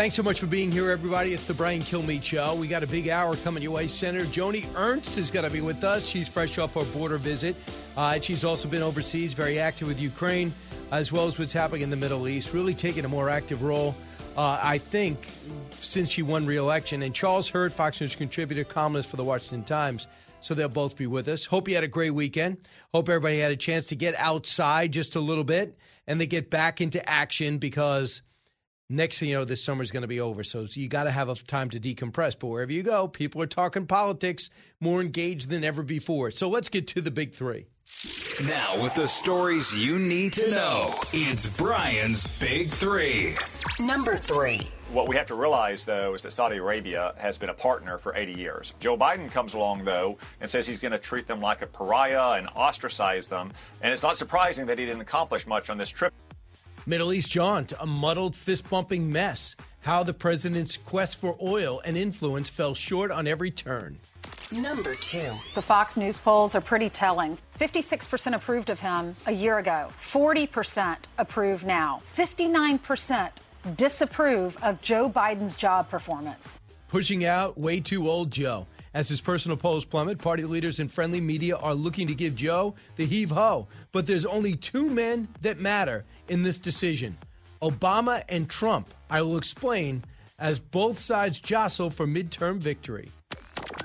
Thanks so much for being here, everybody. It's the Brian Kilmeade Show. We got a big hour coming your way. Senator Joni Ernst is going to be with us. She's fresh off her border visit. Uh, she's also been overseas, very active with Ukraine, as well as what's happening in the Middle East, really taking a more active role, uh, I think, since she won re-election. And Charles Hurt, Fox News contributor, columnist for the Washington Times. So they'll both be with us. Hope you had a great weekend. Hope everybody had a chance to get outside just a little bit and they get back into action because – next thing you know, this summer's going to be over. So you got to have a time to decompress. But wherever you go, people are talking politics more engaged than ever before. So let's get to the big three. Now, with the stories you need to know, it's Brian's Big Three. Number three. What we have to realize, though, is that Saudi Arabia has been a partner for 80 years. Joe Biden comes along, though, and says he's going to treat them like a pariah and ostracize them. And it's not surprising that he didn't accomplish much on this trip. Middle East jaunt, a muddled, fist bumping mess. How the president's quest for oil and influence fell short on every turn. Number two. The Fox News polls are pretty telling. 56% approved of him a year ago, 40% approve now, 59% disapprove of Joe Biden's job performance. Pushing out way too old Joe. As his personal polls plummet, party leaders and friendly media are looking to give Joe the heave ho. But there's only two men that matter in this decision Obama and Trump. I will explain as both sides jostle for midterm victory.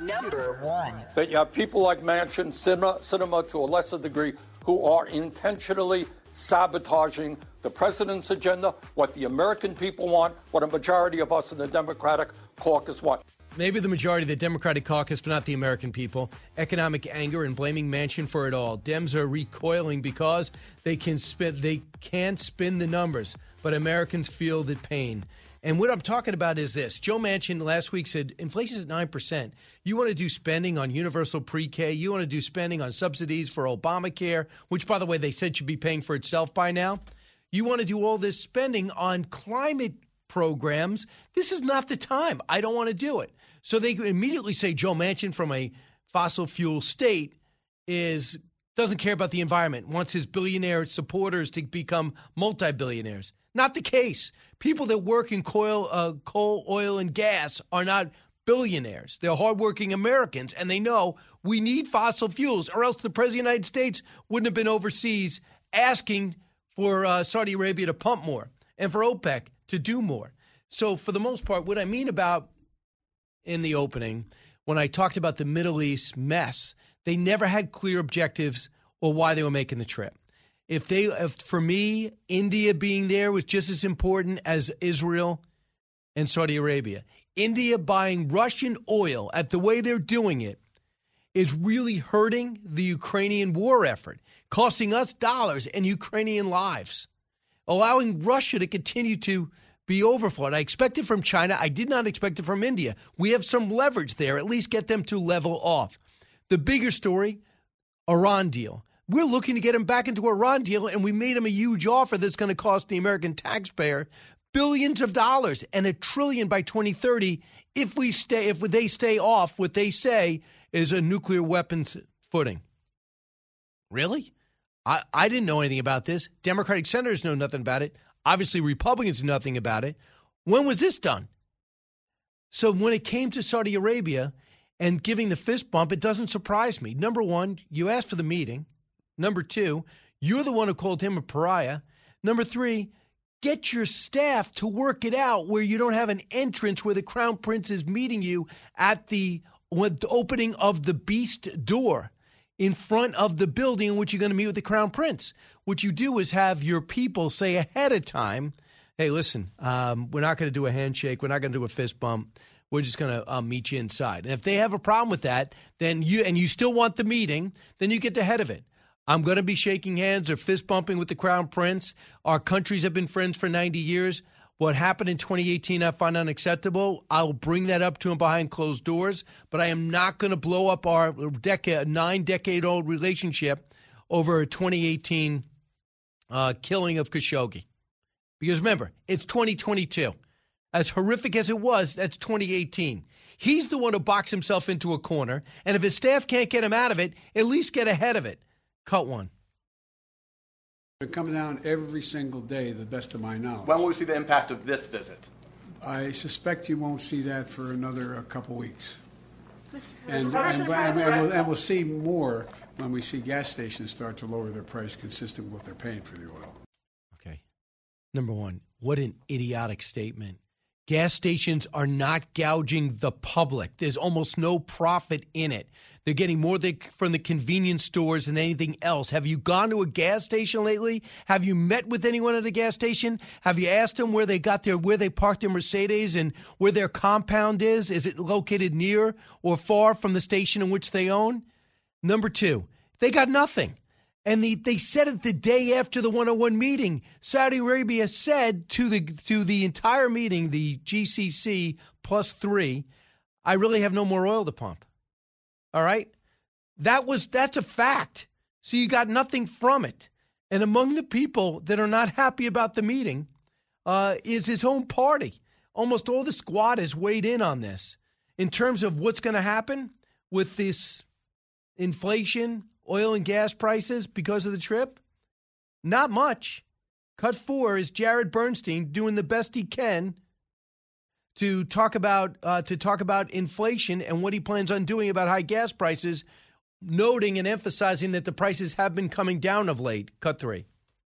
Number one. That you have people like Manchin, Sinema, Sinema to a lesser degree, who are intentionally sabotaging the president's agenda, what the American people want, what a majority of us in the Democratic caucus want maybe the majority of the Democratic caucus, but not the American people. Economic anger and blaming Manchin for it all. Dems are recoiling because they can spin they can spin the numbers, but Americans feel the pain. And what I'm talking about is this. Joe Manchin last week said inflation's at 9%. You want to do spending on universal pre K. You want to do spending on subsidies for Obamacare, which, by the way, they said should be paying for itself by now. You want to do all this spending on climate programs. This is not the time. I don't want to do it. So they immediately say Joe Manchin from a fossil fuel state is doesn't care about the environment, wants his billionaire supporters to become multi-billionaires. Not the case. People that work in coal, uh, coal, oil, and gas are not billionaires. They're hardworking Americans, and they know we need fossil fuels, or else the president of the United States wouldn't have been overseas asking for uh, Saudi Arabia to pump more and for OPEC to do more. So, for the most part, what I mean about in the opening when I talked about the Middle East mess. They never had clear objectives or why they were making the trip. If they, if for me, India being there was just as important as Israel and Saudi Arabia. India buying Russian oil at the way they're doing it is really hurting the Ukrainian war effort, costing us dollars and Ukrainian lives, allowing Russia to continue to be overflowed. I expect it from China. I did not expect it from India. We have some leverage there, at least get them to level off. The bigger story Iran deal. We're looking to get him back into Iran deal, and we made him a huge offer that's going to cost the American taxpayer billions of dollars and a trillion by 2030 if we stay if they stay off what they say is a nuclear weapons footing. Really? I, I didn't know anything about this. Democratic senators know nothing about it. Obviously, Republicans knew nothing about it. When was this done? So when it came to Saudi Arabia and giving the fist bump, it doesn't surprise me. Number one, you asked for the meeting. Number two, you're the one who called him a pariah. Number three, get your staff to work it out where you don't have an entrance where the crown prince is meeting you at the, the opening of the beast door in front of the building in which you're going to meet with the crown prince. What you do is have your people say ahead of time, hey, listen, um, we're not going to do a handshake. We're not going to do a fist bump. We're just going to uh, meet you inside. And if they have a problem with that, then you and you still want the meeting, then you get the head of it. I'm going to be shaking hands or fist bumping with the crown prince. Our countries have been friends for 90 years. What happened in 2018, I find unacceptable. I'll bring that up to him behind closed doors, but I am not going to blow up our decade, nine decade old relationship over a 2018 uh, killing of Khashoggi. Because remember, it's 2022. As horrific as it was, that's 2018. He's the one who boxed himself into a corner, and if his staff can't get him out of it, at least get ahead of it. Cut one. They come down every single day, the best of my knowledge. When will we see the impact of this visit? I suspect you won't see that for another a couple weeks. And, and, and, and we'll, and we'll see more when we see gas stations start to lower their price consistent with what they're paying for the oil. Okay. Number one, what an idiotic statement. Gas stations are not gouging the public. There's almost no profit in it. They're getting more from the convenience stores than anything else. Have you gone to a gas station lately? Have you met with anyone at a gas station? Have you asked them where they got their where they parked their Mercedes and where their compound is? Is it located near or far from the station in which they own? Number two, they got nothing. And the, they said it the day after the 101 meeting. Saudi Arabia said to the to the entire meeting, the GCC plus three, I really have no more oil to pump. All right, that was that's a fact. So you got nothing from it. And among the people that are not happy about the meeting uh, is his own party. Almost all the squad has weighed in on this in terms of what's going to happen with this inflation, oil and gas prices because of the trip? Not much. Cut four is Jared Bernstein doing the best he can to talk about uh, to talk about inflation and what he plans on doing about high gas prices, noting and emphasizing that the prices have been coming down of late. Cut three.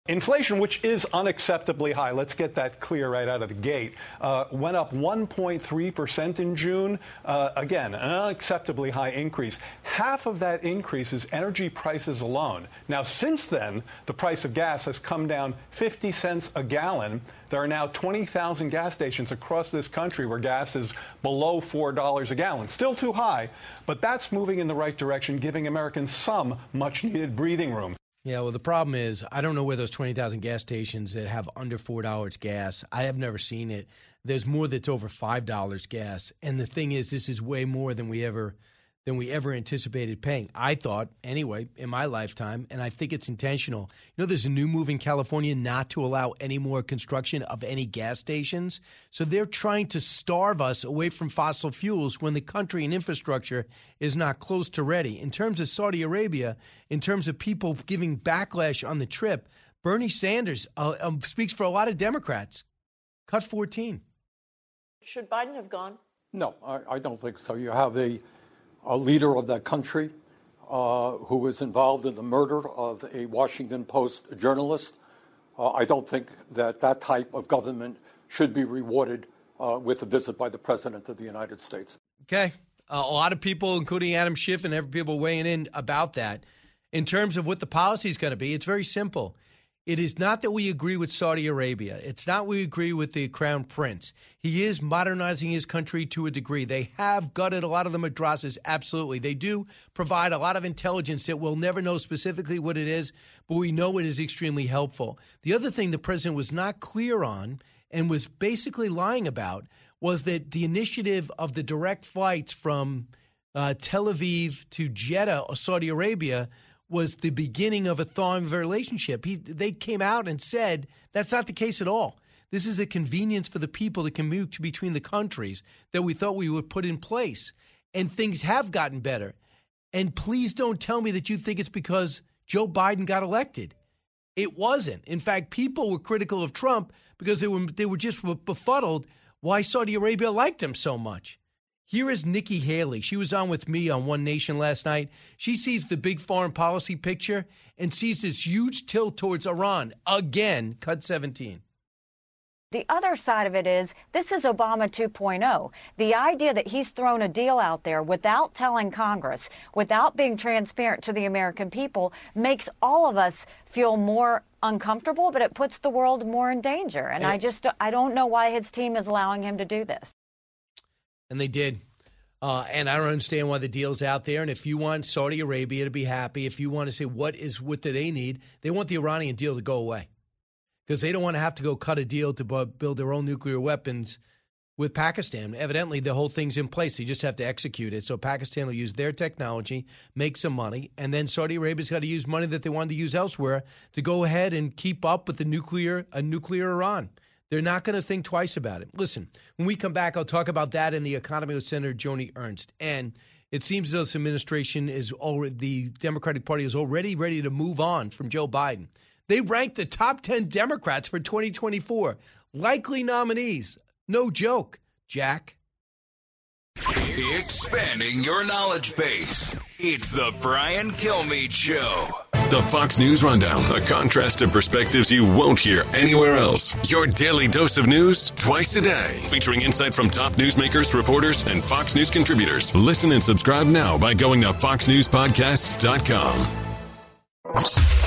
Inflation, which is unacceptably high, let's get that clear right out of the gate, uh, went up 1.3% in June. Uh, again, an unacceptably high increase. Half of that increase is energy prices alone. Now, since then, the price of gas has come down 50 cents a gallon. There are now 20,000 gas stations across this country where gas is below $4 a gallon. Still too high, but that's moving in the right direction, giving Americans some much needed breathing room. Yeah, well, the problem is I don't know where those 20,000 gas stations that have under $4 gas. I have never seen it. There's more that's over $5 gas. And the thing is this is way more than we ever than we ever anticipated paying. I thought anyway in my lifetime and I think it's intentional. You know there's a new move in California not to allow any more construction of any gas stations. So they're trying to starve us away from fossil fuels when the country and infrastructure is not close to ready. In terms of Saudi Arabia, in terms of people giving backlash on the trip, Bernie Sanders uh, um, speaks for a lot of Democrats. Cut 14. Should Biden have gone? No, I, I don't think so. You have a, a leader of that country uh, who was involved in the murder of a Washington Post journalist. Uh, I don't think that that type of government should be rewarded uh, with a visit by the President of the United States. Okay. A lot of people, including Adam Schiff and every people weighing in about that. In terms of what the policy is going to be, it's very simple. It is not that we agree with Saudi Arabia. It's not we agree with the crown prince. He is modernizing his country to a degree. They have gutted a lot of the madrasas, absolutely. They do provide a lot of intelligence that we'll never know specifically what it is, but we know it is extremely helpful. The other thing the president was not clear on and was basically lying about was that the initiative of the direct flights from uh, Tel Aviv to Jeddah, Saudi Arabia, was the beginning of a thawing of a relationship. He, they came out and said that's not the case at all. This is a convenience for the people to commute between the countries that we thought we would put in place. And things have gotten better. And please don't tell me that you think it's because Joe Biden got elected. It wasn't. In fact, people were critical of Trump because they were they were just befuddled why Saudi Arabia liked him so much. Here is Nikki Haley. She was on with me on One Nation last night. She sees the big foreign policy picture and sees this huge tilt towards Iran again. Cut 17. The other side of it is this is Obama 2.0. The idea that he's thrown a deal out there without telling Congress, without being transparent to the American people, makes all of us feel more uncomfortable, but it puts the world more in danger. And I just I don't know why his team is allowing him to do this. And they did. Uh, and I don't understand why the deal's out there. And if you want Saudi Arabia to be happy, if you want to say what is what do they need, they want the Iranian deal to go away because they don't want to have to go cut a deal to build their own nuclear weapons with Pakistan. Evidently, the whole thing's in place. They just have to execute it. So Pakistan will use their technology, make some money, and then Saudi Arabia's got to use money that they wanted to use elsewhere to go ahead and keep up with the nuclear a nuclear Iran. They're not going to think twice about it. Listen, when we come back, I'll talk about that in the economy with Senator Joni Ernst. And it seems this administration is already, the Democratic Party is already ready to move on from Joe Biden. They ranked the top 10 Democrats for 2024. Likely nominees. No joke, Jack. Expanding your knowledge base. It's the Brian Kilmeade Show. The Fox News Rundown, a contrast of perspectives you won't hear anywhere else. Your daily dose of news twice a day, featuring insight from top newsmakers, reporters, and Fox News contributors. Listen and subscribe now by going to foxnewspodcasts.com.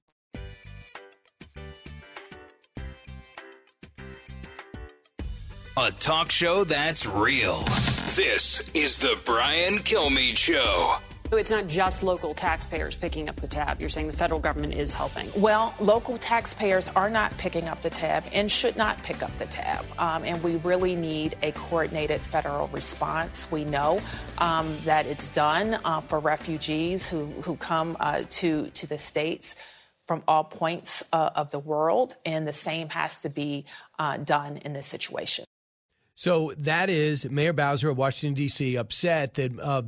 A talk show that's real. This is the Brian Kilmeade Show. It's not just local taxpayers picking up the tab. You're saying the federal government is helping. Well, local taxpayers are not picking up the tab and should not pick up the tab. Um, and we really need a coordinated federal response. We know um, that it's done uh, for refugees who, who come uh, to, to the states from all points uh, of the world, and the same has to be uh, done in this situation. So that is Mayor Bowser of Washington, D.C., upset that uh,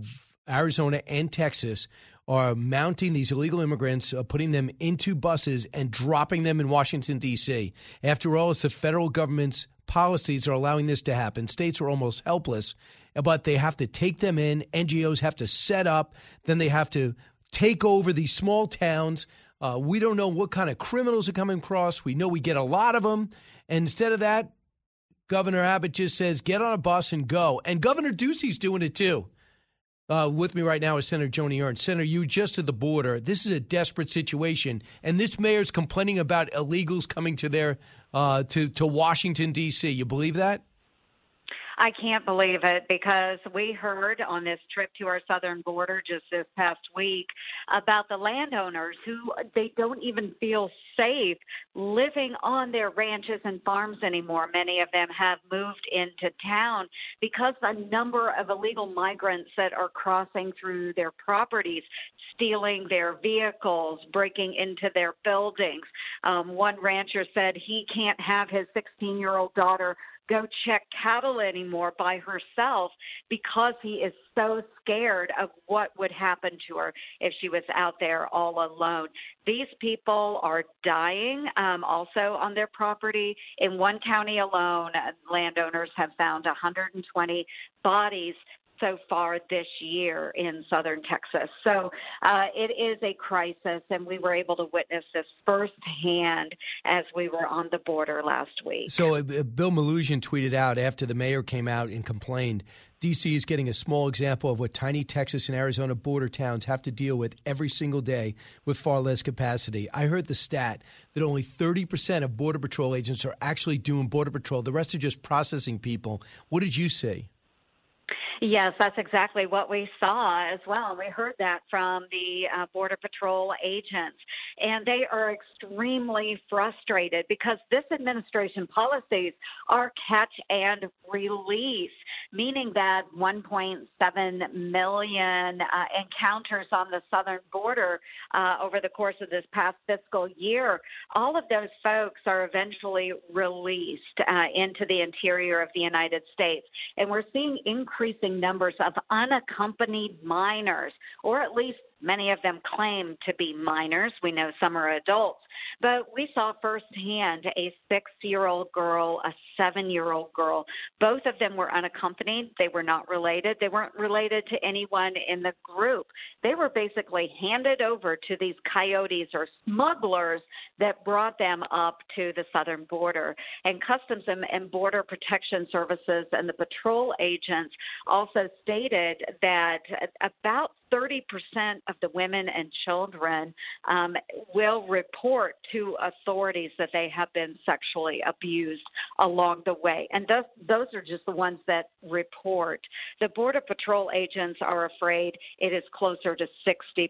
Arizona and Texas are mounting these illegal immigrants, uh, putting them into buses and dropping them in Washington, D.C. After all, it's the federal government's policies are allowing this to happen. States are almost helpless, but they have to take them in. NGOs have to set up, then they have to take over these small towns. Uh, we don't know what kind of criminals are coming across. We know we get a lot of them. And instead of that, Governor Abbott just says, get on a bus and go. And Governor Ducey's doing it too. Uh, with me right now is Senator Joni Ernst. Senator, you just at the border. This is a desperate situation, and this mayor's complaining about illegals coming to their uh, to to Washington D.C. You believe that? I can't believe it because we heard on this trip to our southern border just this past week about the landowners who they don't even feel safe living on their ranches and farms anymore. Many of them have moved into town because the number of illegal migrants that are crossing through their properties, stealing their vehicles, breaking into their buildings. Um, one rancher said he can't have his 16 year old daughter go check cattle anymore by herself because he is so scared of what would happen to her if she was out there all alone. These people are dying um, also on their property. In one county alone, landowners have found 120 bodies so far this year in southern Texas. So uh, it is a crisis, and we were able to witness this firsthand as we were on the border last week. So uh, Bill Melugin tweeted out after the mayor came out and complained. DC is getting a small example of what tiny Texas and Arizona border towns have to deal with every single day with far less capacity. I heard the stat that only 30% of Border Patrol agents are actually doing Border Patrol. The rest are just processing people. What did you see? Yes, that's exactly what we saw as well. We heard that from the uh, Border Patrol agents. And they are extremely frustrated because this administration policies are catch and release, meaning that 1.7 million uh, encounters on the southern border uh, over the course of this past fiscal year, all of those folks are eventually released uh, into the interior of the United States. And we're seeing increasing numbers of unaccompanied minors, or at least Many of them claim to be minors. We know some are adults. But we saw firsthand a six year old girl, a seven year old girl. Both of them were unaccompanied. They were not related. They weren't related to anyone in the group. They were basically handed over to these coyotes or smugglers that brought them up to the southern border. And Customs and Border Protection Services and the patrol agents also stated that about 30% of the women and children um, will report to authorities that they have been sexually abused along the way. And those, those are just the ones that report. The Border Patrol agents are afraid it is closer to 60%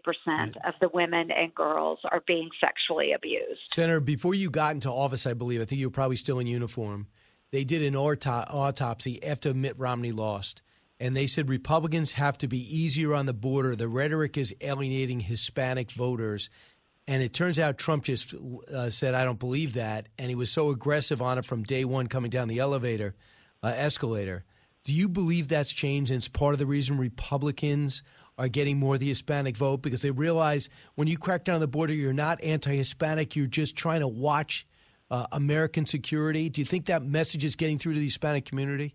of the women and girls are being sexually abused. Senator, before you got into office, I believe, I think you were probably still in uniform. They did an auto- autopsy after Mitt Romney lost and they said Republicans have to be easier on the border. The rhetoric is alienating Hispanic voters. And it turns out Trump just uh, said, I don't believe that. And he was so aggressive on it from day one coming down the elevator, uh, escalator. Do you believe that's changed and it's part of the reason Republicans are getting more of the Hispanic vote? Because they realize when you crack down on the border, you're not anti Hispanic, you're just trying to watch uh, American security. Do you think that message is getting through to the Hispanic community?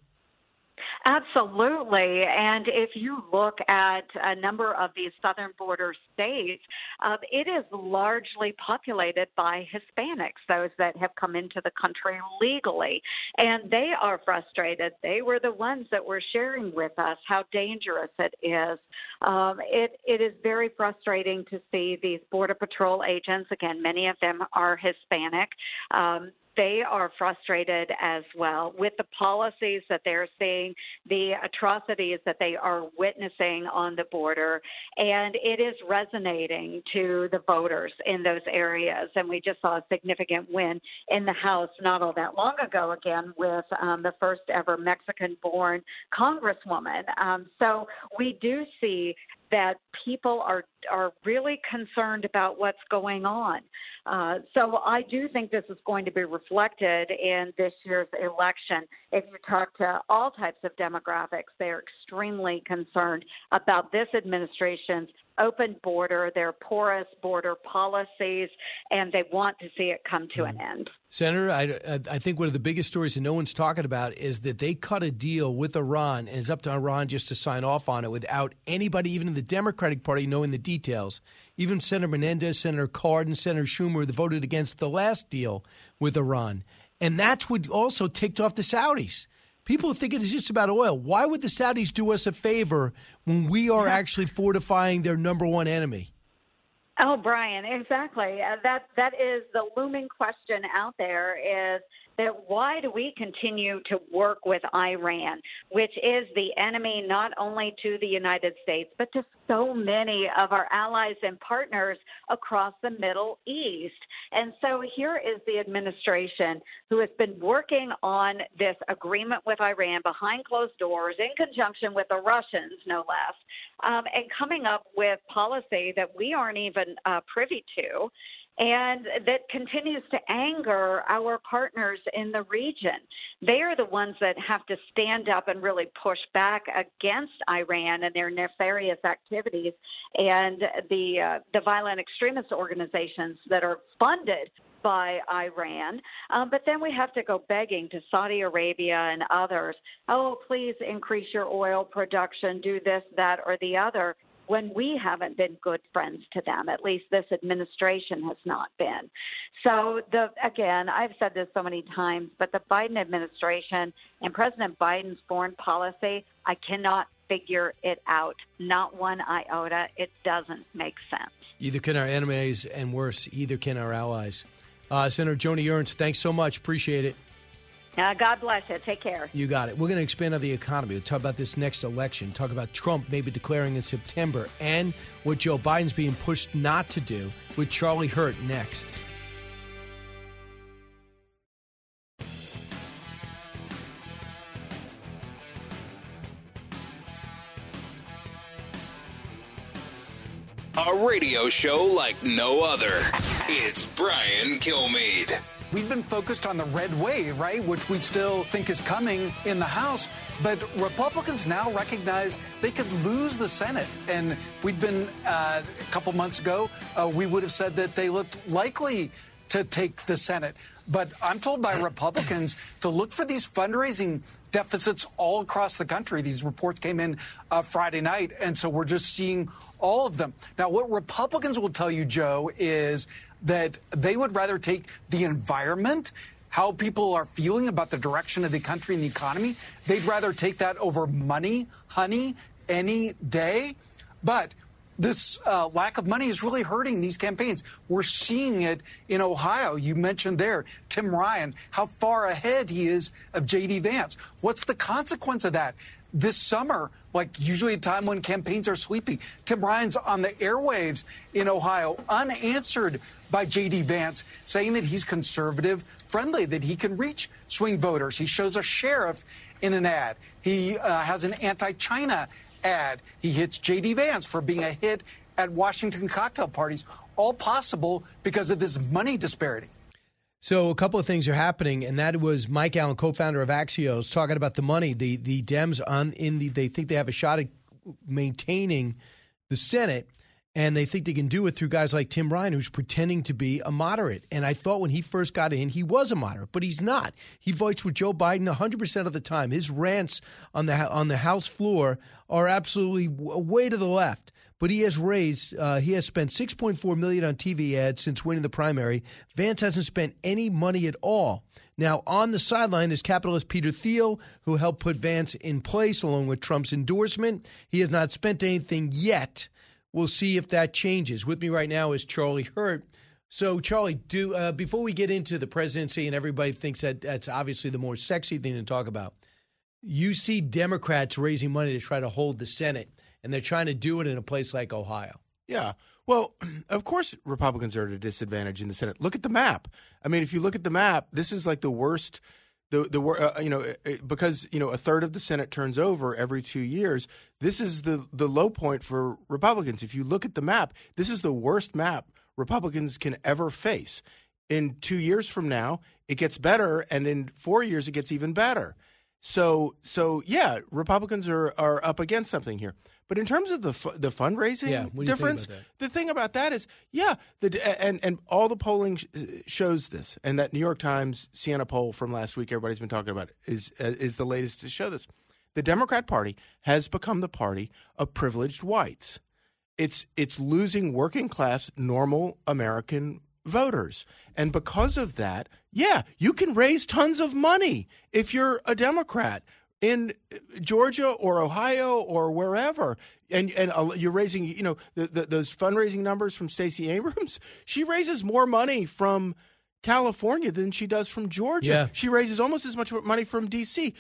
Absolutely. And if you look at a number of these southern border states, uh, it is largely populated by Hispanics, those that have come into the country legally. And they are frustrated. They were the ones that were sharing with us how dangerous it is. Um, it, it is very frustrating to see these Border Patrol agents, again, many of them are Hispanic. Um, they are frustrated as well with the policies that they're seeing, the atrocities that they are witnessing on the border, and it is resonating to the voters in those areas. And we just saw a significant win in the House not all that long ago, again, with um, the first ever Mexican born Congresswoman. Um, so we do see that people are are really concerned about what's going on. Uh, so I do think this is going to be reflected in this year's election. If you talk to all types of demographics, they're extremely concerned about this administration's open border, their porous border policies, and they want to see it come to an mm-hmm. end. Senator, I, I think one of the biggest stories that no one's talking about is that they cut a deal with Iran, and it's up to Iran just to sign off on it without anybody, even in the Democratic Party, knowing the details. Even Senator Menendez, Senator Cardin, Senator Schumer that voted against the last deal with Iran. And that's what also ticked off the Saudis. People think it is just about oil. Why would the Saudis do us a favor when we are actually fortifying their number one enemy? Oh, Brian, exactly. Uh, that that is the looming question out there. Is that why do we continue to work with Iran, which is the enemy not only to the United States, but to so many of our allies and partners across the Middle East? And so here is the administration who has been working on this agreement with Iran behind closed doors in conjunction with the Russians, no less, um, and coming up with policy that we aren't even uh, privy to and that continues to anger our partners in the region. They are the ones that have to stand up and really push back against Iran and their nefarious activities and the uh, the violent extremist organizations that are funded by Iran. Um, but then we have to go begging to Saudi Arabia and others. Oh, please increase your oil production, do this, that, or the other when we haven't been good friends to them. At least this administration has not been. So the again, I've said this so many times, but the Biden administration and President Biden's foreign policy, I cannot figure it out. Not one iota. It doesn't make sense. Either can our enemies, and worse, either can our allies. Uh, Senator Joni Ernst, thanks so much. Appreciate it. Uh, God bless you. Take care. You got it. We're going to expand on the economy. We'll talk about this next election, talk about Trump maybe declaring in September, and what Joe Biden's being pushed not to do with Charlie Hurt next. A radio show like no other. It's Brian Kilmeade. We've been focused on the red wave, right, which we still think is coming in the House. But Republicans now recognize they could lose the Senate. And if we'd been uh, a couple months ago, uh, we would have said that they looked likely to take the Senate. But I'm told by Republicans to look for these fundraising deficits all across the country. These reports came in uh, Friday night, and so we're just seeing all of them. Now, what Republicans will tell you, Joe, is that they would rather take the environment. How people are feeling about the direction of the country and the economy. They'd rather take that over money, honey, any day. But this uh, lack of money is really hurting these campaigns. We're seeing it in Ohio. You mentioned there Tim Ryan, how far ahead he is of J.D. Vance. What's the consequence of that? This summer, like usually a time when campaigns are sleepy, Tim Ryan's on the airwaves in Ohio, unanswered by J.D. Vance, saying that he's conservative friendly, that he can reach swing voters. He shows a sheriff in an ad. He uh, has an anti China ad. He hits J.D. Vance for being a hit at Washington cocktail parties, all possible because of this money disparity. So a couple of things are happening, and that was Mike Allen, co-founder of Axios, talking about the money. The the Dems on in the they think they have a shot at maintaining the Senate, and they think they can do it through guys like Tim Ryan, who's pretending to be a moderate. And I thought when he first got in, he was a moderate, but he's not. He votes with Joe Biden 100 percent of the time. His rants on the on the House floor are absolutely way to the left but he has raised uh, he has spent 6.4 million on TV ads since winning the primary. Vance hasn't spent any money at all. Now on the sideline is capitalist Peter Thiel, who helped put Vance in place along with Trump's endorsement. He has not spent anything yet. We'll see if that changes. With me right now is Charlie Hurt. So, Charlie, do uh, before we get into the presidency, and everybody thinks that that's obviously the more sexy thing to talk about. You see Democrats raising money to try to hold the Senate and they're trying to do it in a place like Ohio. Yeah. Well, of course, Republicans are at a disadvantage in the Senate. Look at the map. I mean, if you look at the map, this is like the worst. The the uh, you know because you know a third of the Senate turns over every two years. This is the the low point for Republicans. If you look at the map, this is the worst map Republicans can ever face. In two years from now, it gets better, and in four years, it gets even better. So so yeah, Republicans are are up against something here. But in terms of the the fundraising yeah, difference, the thing about that is, yeah, the and and all the polling sh- shows this, and that New York Times Siena poll from last week, everybody's been talking about it, is uh, is the latest to show this. The Democrat Party has become the party of privileged whites. It's it's losing working class, normal American voters, and because of that, yeah, you can raise tons of money if you're a Democrat in Georgia or Ohio or wherever, and and uh, you're raising, you know, the, the, those fundraising numbers from Stacey Abrams. She raises more money from California than she does from Georgia. Yeah. She raises almost as much money from D.C.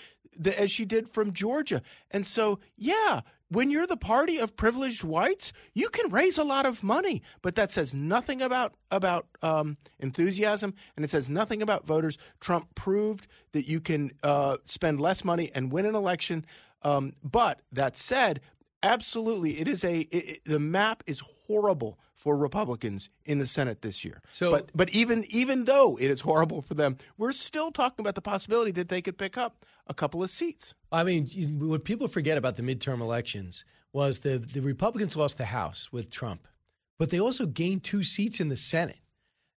as she did from Georgia, and so yeah, when you're the party of privileged whites, you can raise a lot of money, but that says nothing about about um, enthusiasm, and it says nothing about voters. Trump proved that you can uh, spend less money and win an election. Um, but that said, absolutely, it is a it, it, the map is horrible for Republicans in the Senate this year. So, but but even even though it is horrible for them, we're still talking about the possibility that they could pick up a couple of seats. I mean, what people forget about the midterm elections was the the Republicans lost the House with Trump, but they also gained two seats in the Senate.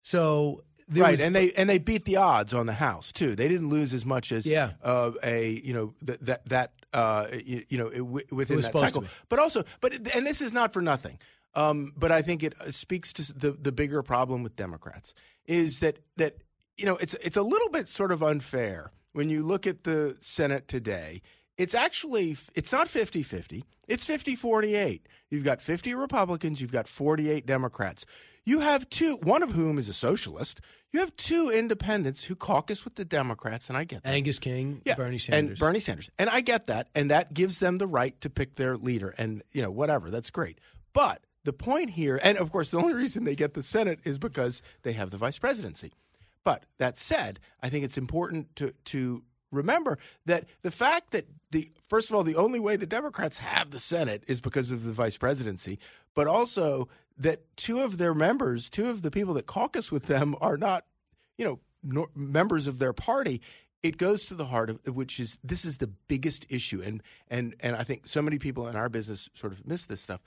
So right, was, and they and they beat the odds on the House too. They didn't lose as much as yeah. uh, a you know th- that that uh, you, you know w- within that cycle. But also, but and this is not for nothing. Um, but I think it uh, speaks to the the bigger problem with Democrats is that that you know it's it's a little bit sort of unfair when you look at the Senate today. It's actually it's not 50-50. It's 50-48. You've got 50 Republicans, you've got 48 Democrats. You have two, one of whom is a socialist. You have two independents who caucus with the Democrats, and I get that. Angus King, yeah, Bernie Sanders. And Bernie Sanders. And I get that. And that gives them the right to pick their leader and, you know, whatever. That's great. But the point here, and of course, the only reason they get the Senate is because they have the vice presidency. But that said, I think it's important to, to remember that the fact that the first of all the only way the democrats have the senate is because of the vice presidency but also that two of their members two of the people that caucus with them are not you know nor- members of their party, it goes to the heart of which is this is the biggest issue, and and and I think so many people in our business sort of miss this stuff.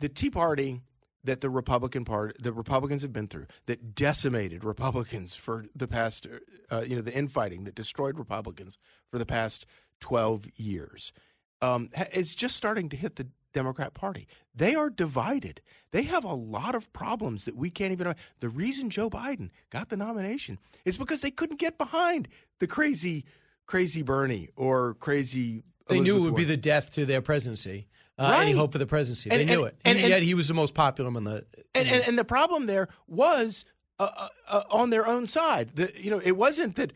The Tea Party that the Republican Party, the Republicans have been through, that decimated Republicans for the past, uh, you know, the infighting that destroyed Republicans for the past twelve years, um, is just starting to hit the Democrat Party. They are divided. They have a lot of problems that we can't even. The reason Joe Biden got the nomination is because they couldn't get behind the crazy, crazy Bernie or crazy. They Elizabeth knew it would be the death to their presidency. Uh, Right. Any hope for the presidency. They knew and- it. and- And, and- yet he was the most popular among the. and, and, and the problem there was uh, uh, uh, on their own side. The, you know, it wasn't that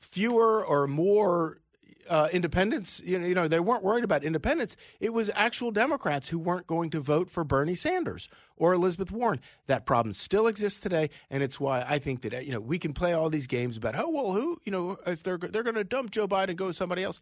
fewer or more uh, independents. You know, you know, they weren't worried about independents. It was actual Democrats who weren't going to vote for Bernie Sanders or Elizabeth Warren. That problem still exists today, and it's why I think that uh, you know we can play all these games about oh well who you know if they're they're going to dump Joe Biden and go with somebody else.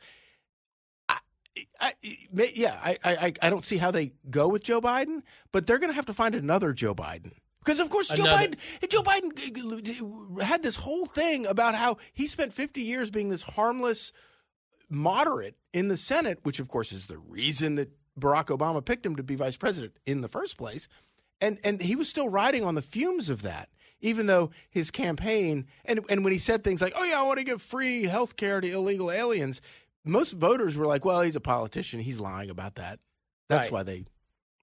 I, yeah, I, I, I don't see how they go with Joe Biden, but they're going to have to find another Joe Biden. Because of course Joe Biden, Joe Biden had this whole thing about how he spent 50 years being this harmless moderate in the Senate, which of course is the reason that Barack Obama picked him to be vice president in the first place. And and he was still riding on the fumes of that, even though his campaign and and when he said things like, "Oh yeah, I want to give free health care to illegal aliens," most voters were like, "Well, he's a politician. He's lying about that." That's Right. why they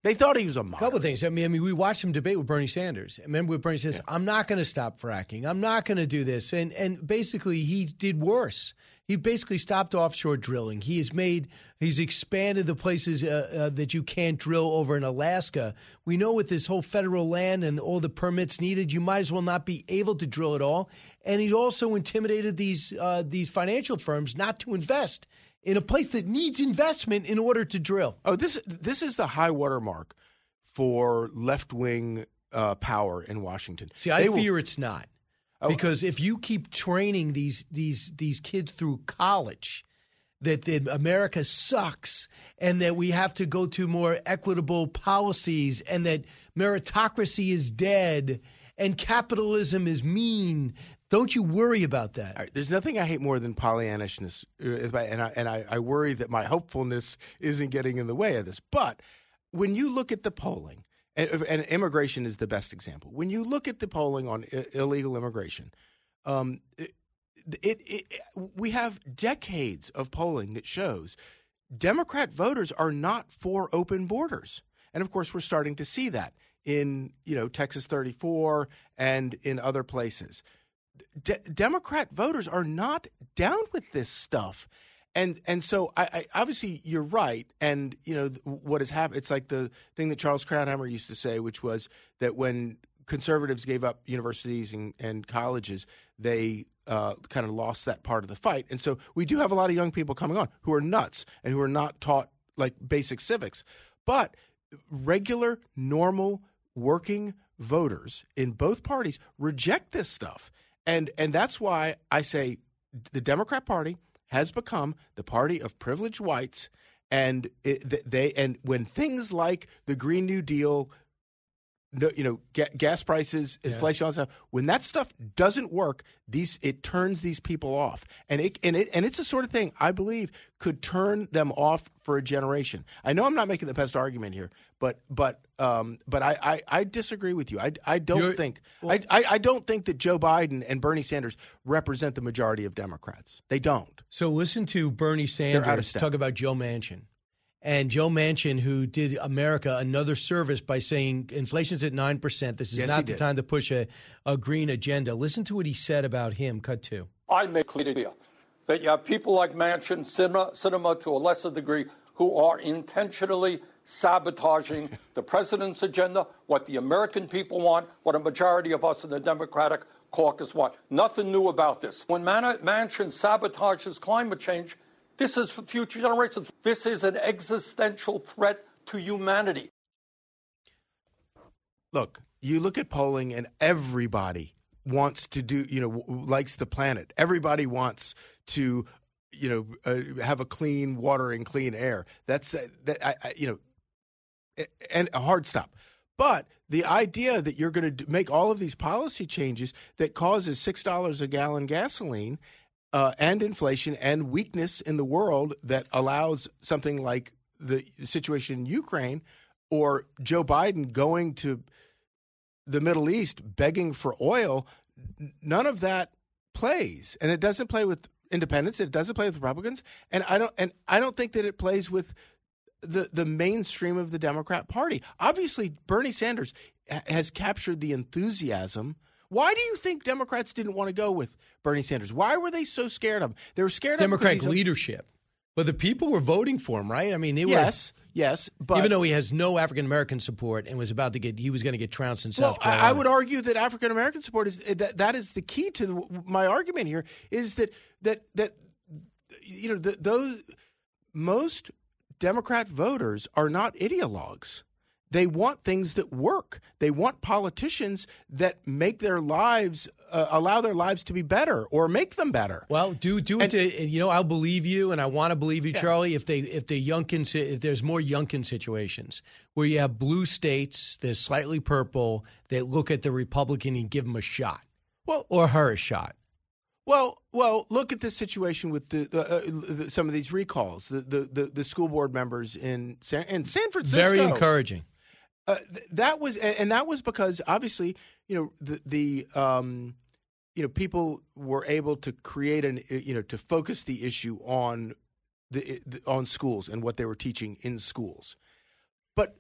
they thought he was a A moderate. couple of things. I mean, I mean, we watched him debate with Bernie Sanders. Remember, when Bernie says, "I'm not going to stop fracking. I'm not going to do this," and and basically he did worse. He basically stopped offshore drilling. He has made, he's expanded the places uh, uh, that you can't drill over in Alaska. We know with this whole federal land and all the permits needed, you might as well not be able to drill at all. And he also intimidated these uh, these financial firms not to invest in a place that needs investment in order to drill. Oh, this this is the high water mark for left wing uh, power in Washington. See, I They will- fear it's not. Oh. Because if you keep training these these these kids through college that, that America sucks and that we have to go to more equitable policies and that meritocracy is dead and capitalism is mean, don't you worry about that. Right, there's nothing I hate more than Pollyannishness, uh, and I and I, I worry that my hopefulness isn't getting in the way of this. But when you look at the polling, and, and immigration is the best example. When you look at the polling on I- illegal immigration, um, it, it, it we have decades of polling that shows Democrat voters are not for open borders, and of course we're starting to see that in you know Texas 34 and in other places. De- Democrat voters are not down with this stuff. And and so I, I obviously you're right. And you know what has happened? It's like the thing that Charles Krauthammer used to say, which was that when conservatives gave up universities and, and colleges, they uh, kind of lost that part of the fight. And so we do have a lot of young people coming on who are nuts and who are not taught like basic civics. But regular, normal, working voters in both parties reject this stuff. And and that's why I say the Democrat Party has become the party of privileged whites and it, they and when things like the Green New Deal you know, ga- gas prices, inflation, all that stuff. When that stuff doesn't work, these it turns these people off, and it and it and it's the sort of thing I believe could turn them off for a generation. I know I'm not making the best argument here, but but um, but I, I, I disagree with you. I, I don't You're- think well- I, I I don't think that Joe Biden and Bernie Sanders represent the majority of Democrats. They don't. So listen to Bernie Sanders talk about Joe Manchin. And Joe Manchin, who did America another service by saying inflation's at 9%. This is Yes, not the did. time to push a, a green agenda. Listen to what he said about him. Cut two. I make clear that you have people like Manchin, Sinema, Sinema to a lesser degree, who are intentionally sabotaging the president's agenda, what the American people want, what a majority of us in the Democratic caucus want. Nothing new about this. When Man- Manchin sabotages climate change, this is for future generations. This is an existential threat to humanity. look, you look at polling and everybody wants to do, you know, likes the planet. Everybody wants to, you know, uh, have a clean water and clean air. That's that, that I, I, you know, and a hard stop. But the idea that you're going to make all of these policy changes that causes six dollars a gallon gasoline uh, and inflation and weakness in the world that allows something like the situation in Ukraine or Joe Biden going to the Middle East begging for oil, none of that plays, and it doesn't play with independents. It doesn't play with Republicans, and I don't and I don't think that it plays with the the mainstream of the Democrat Party. Obviously, Bernie Sanders has captured the enthusiasm. Why do you think Democrats didn't want to go with Bernie Sanders? Why were they so scared of him? They were scared Democratic of him leadership. But the people were voting for him, right? I mean, they were. Yes, yes. But even though he has no African American support and was about to get, he was going to get trounced in well, South Carolina. I, I would argue that African American support is eh, that that is the key to the, my argument here. Is that that that you know the, those most Democrat voters are not ideologues. They want things that work. They want politicians that make their lives uh, allow their lives to be better or make them better. Well, do do it. To, you know, I'll believe you, and I want to believe you, Yeah. Charlie. If they if the Youngkin si- if there's more Youngkin situations where you have blue states, they're slightly purple, they look at the Republican and give them a shot, well, or her a shot. Well, well, look at this situation with the, uh, uh, the some of these recalls. The, the the the school board members in San in San Francisco. Very encouraging. Uh, th- that was, and that was because obviously, you know, the the um, you know, people were able to create an, uh, you know, to focus the issue on the, the on schools and what they were teaching in schools, but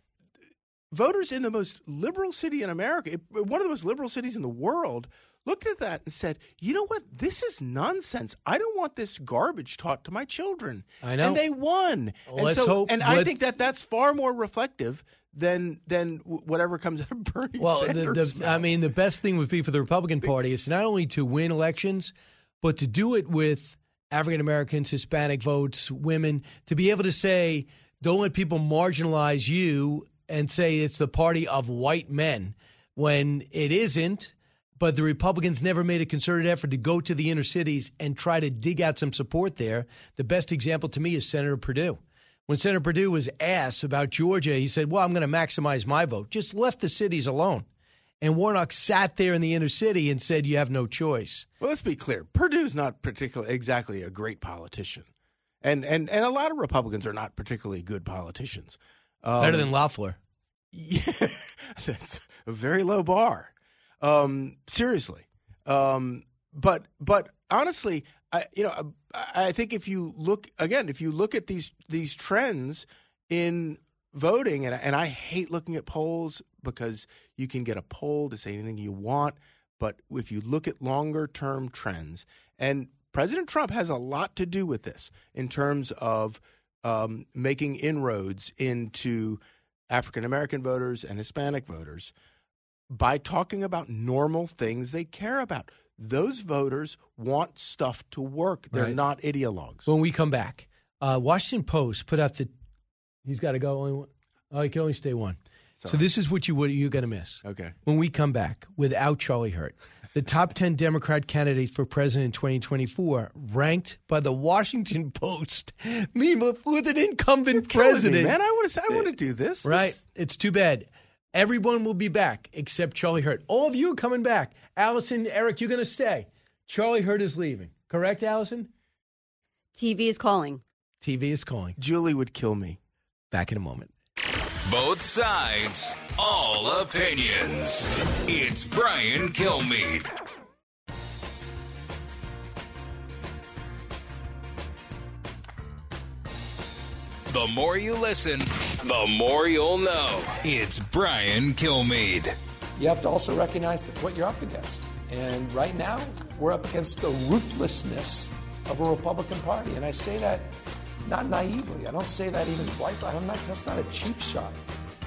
voters in the most liberal city in America, one of the most liberal cities in the world, looked at that and said, "You know what? This is nonsense. I don't want this garbage taught to my children." I know. and they won. and Let's so, hope- And I think that that's far more reflective than than whatever comes out of Bernie Well, Sanders. the, I mean, the best thing would be for the Republican Party is not only to win elections, but to do it with African Americans, Hispanic votes, women, to be able to say, don't let people marginalize you and say it's the party of white men when it isn't. But the Republicans never made a concerted effort to go to the inner cities and try to dig out some support there. The best example to me is Senator Perdue. When Senator Perdue was asked about Georgia, he said, Well, I'm going to maximize my vote. Just left the cities alone. And Warnock sat there in the inner city and said, You have no choice. Well, let's be clear. Perdue's not particularly exactly a great politician, and and and a lot of Republicans are not particularly good politicians. Um, Better than Loeffler. Yeah, that's a very low bar. Um, seriously, um, but but honestly, I you know I, I think if you look again, if you look at these these trends in voting, and and I hate looking at polls because you can get a poll to say anything you want, but if you look at longer term trends, and President Trump has a lot to do with this in terms of um, making inroads into African American voters and Hispanic voters by talking about normal things they care about. Those voters want stuff to work. They're Right. not ideologues. When we come back, uh, Washington Post put out the. He's got to go. Only one. Oh, he can only stay one. So this is what you what you're going to miss. Okay. When we come back, without Charlie Hurt, the top ten Democrat candidates for president in 2024, ranked by the Washington Post. Meanwhile, with an incumbent me, president, man, I want to. I want to do this. Right. This- It's too bad. Everyone will be back except Charlie Hurt. All of you are coming back. Allison, Eric, you're going to stay. Charlie Hurt is leaving. Correct, Allison? TV is calling. TV is calling. Julie would kill me. Back in a moment. Both sides, all opinions. It's Brian Kilmeade. The more you listen, the more you'll know. It's Brian Kilmeade. you have to also recognize what you're up against. And right now, we're up against the ruthlessness of a Republican Party. And I say that not naively. I don't say that even quite. I'm not, that's not a cheap shot.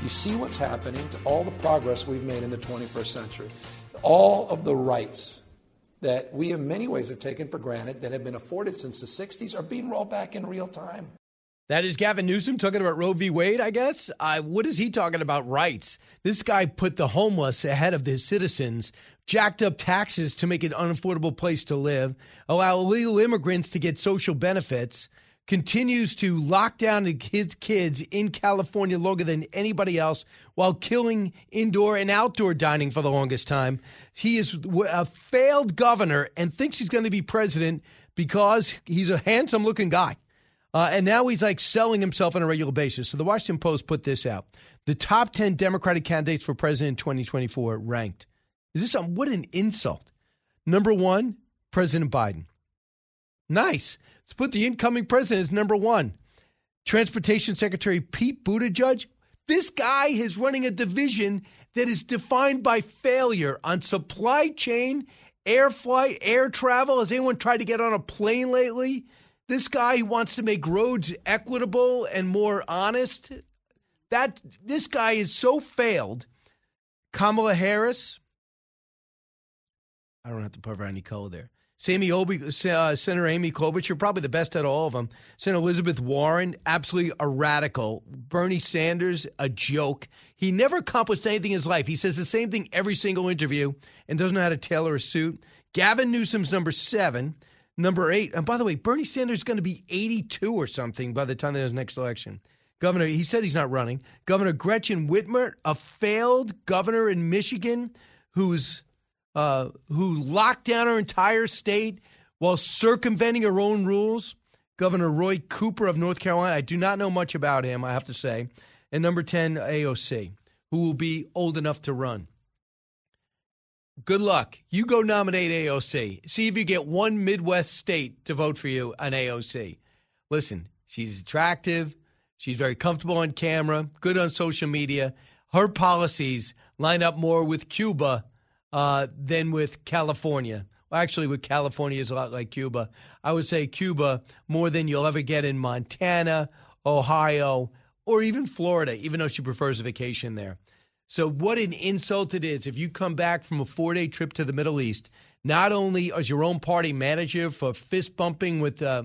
You see what's happening to all the progress we've made in the 21st century. All of the rights that we in many ways have taken for granted that have been afforded since the 60s are being rolled back in real time. That is Gavin Newsom talking about Roe v. Wade, I guess. Uh, what is he talking about rights? This guy put the homeless ahead of his citizens, jacked up taxes to make it an unaffordable place to live, allow illegal immigrants to get social benefits, continues to lock down his kids in California longer than anybody else while killing indoor and outdoor dining for the longest time. He is a failed governor and thinks he's going to be president because he's a handsome looking guy. Uh, and now he's like selling himself on a regular basis. So the Washington Post put this out. The top 10 Democratic candidates for president in 2024 ranked. Is this something? What an insult. Number one, President Biden. Nice. Let's put the incoming president as number one. Transportation Secretary Pete Buttigieg. This guy is running a division that is defined by failure on supply chain, air flight, air travel. Has anyone tried to get on a plane lately? This guy wants to make roads equitable and more honest. That this guy is so failed. Kamala Harris. I don't have to provide any color there. Sammy Obi, uh, Senator Amy Klobuchar, probably the best out of all of them. Senator Elizabeth Warren, absolutely a radical. Bernie Sanders, a joke. He never accomplished anything in his life. He says the same thing every single interview and doesn't know how to tailor a suit. Gavin Newsom's number seven. Number eight, and by the way, Bernie Sanders is going to be 82 or something by the time there's next election. Governor, he said he's not running. Governor Gretchen Whitmer, a failed governor in Michigan who's uh, who locked down her entire state while circumventing her own rules. Governor Roy Cooper of North Carolina. I do not know much about him, I have to say. And number 10, AOC, who will be old enough to run. Good luck. You go nominate AOC. See if you get one Midwest state to vote for you on AOC. Listen, she's attractive. She's very comfortable on camera, good on social media. Her policies line up more with Cuba uh, than with California. Well, actually, with California is a lot like Cuba. I would say Cuba more than you'll ever get in Montana, Ohio, or even Florida, even though she prefers a vacation there. So, what an insult it is if you come back from a four day trip to the Middle East, not only as your own party manager for fist bumping with, uh,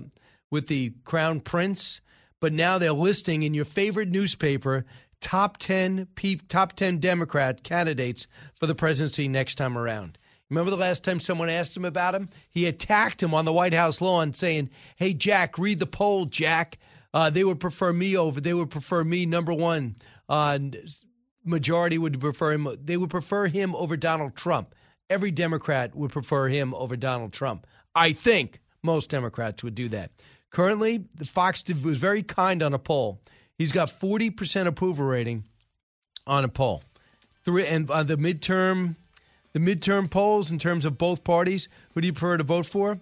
with the crown prince, but now they're listing in your favorite newspaper top 10 top 10 Democrat candidates for the presidency next time around. Remember the last time someone asked him about him? He attacked him on the White House lawn saying, "Hey Jack, read the poll, Jack. Uh, they would prefer me over. They would prefer me number one. Uh, majority would prefer him. They would prefer him over Donald Trump. Every Democrat would prefer him over Donald Trump. I think most Democrats would do that. Currently, the Fox was very kind on a poll. He's got 40% approval rating on a poll. Three and uh, the midterm the midterm polls in terms of both parties, who do you prefer to vote for?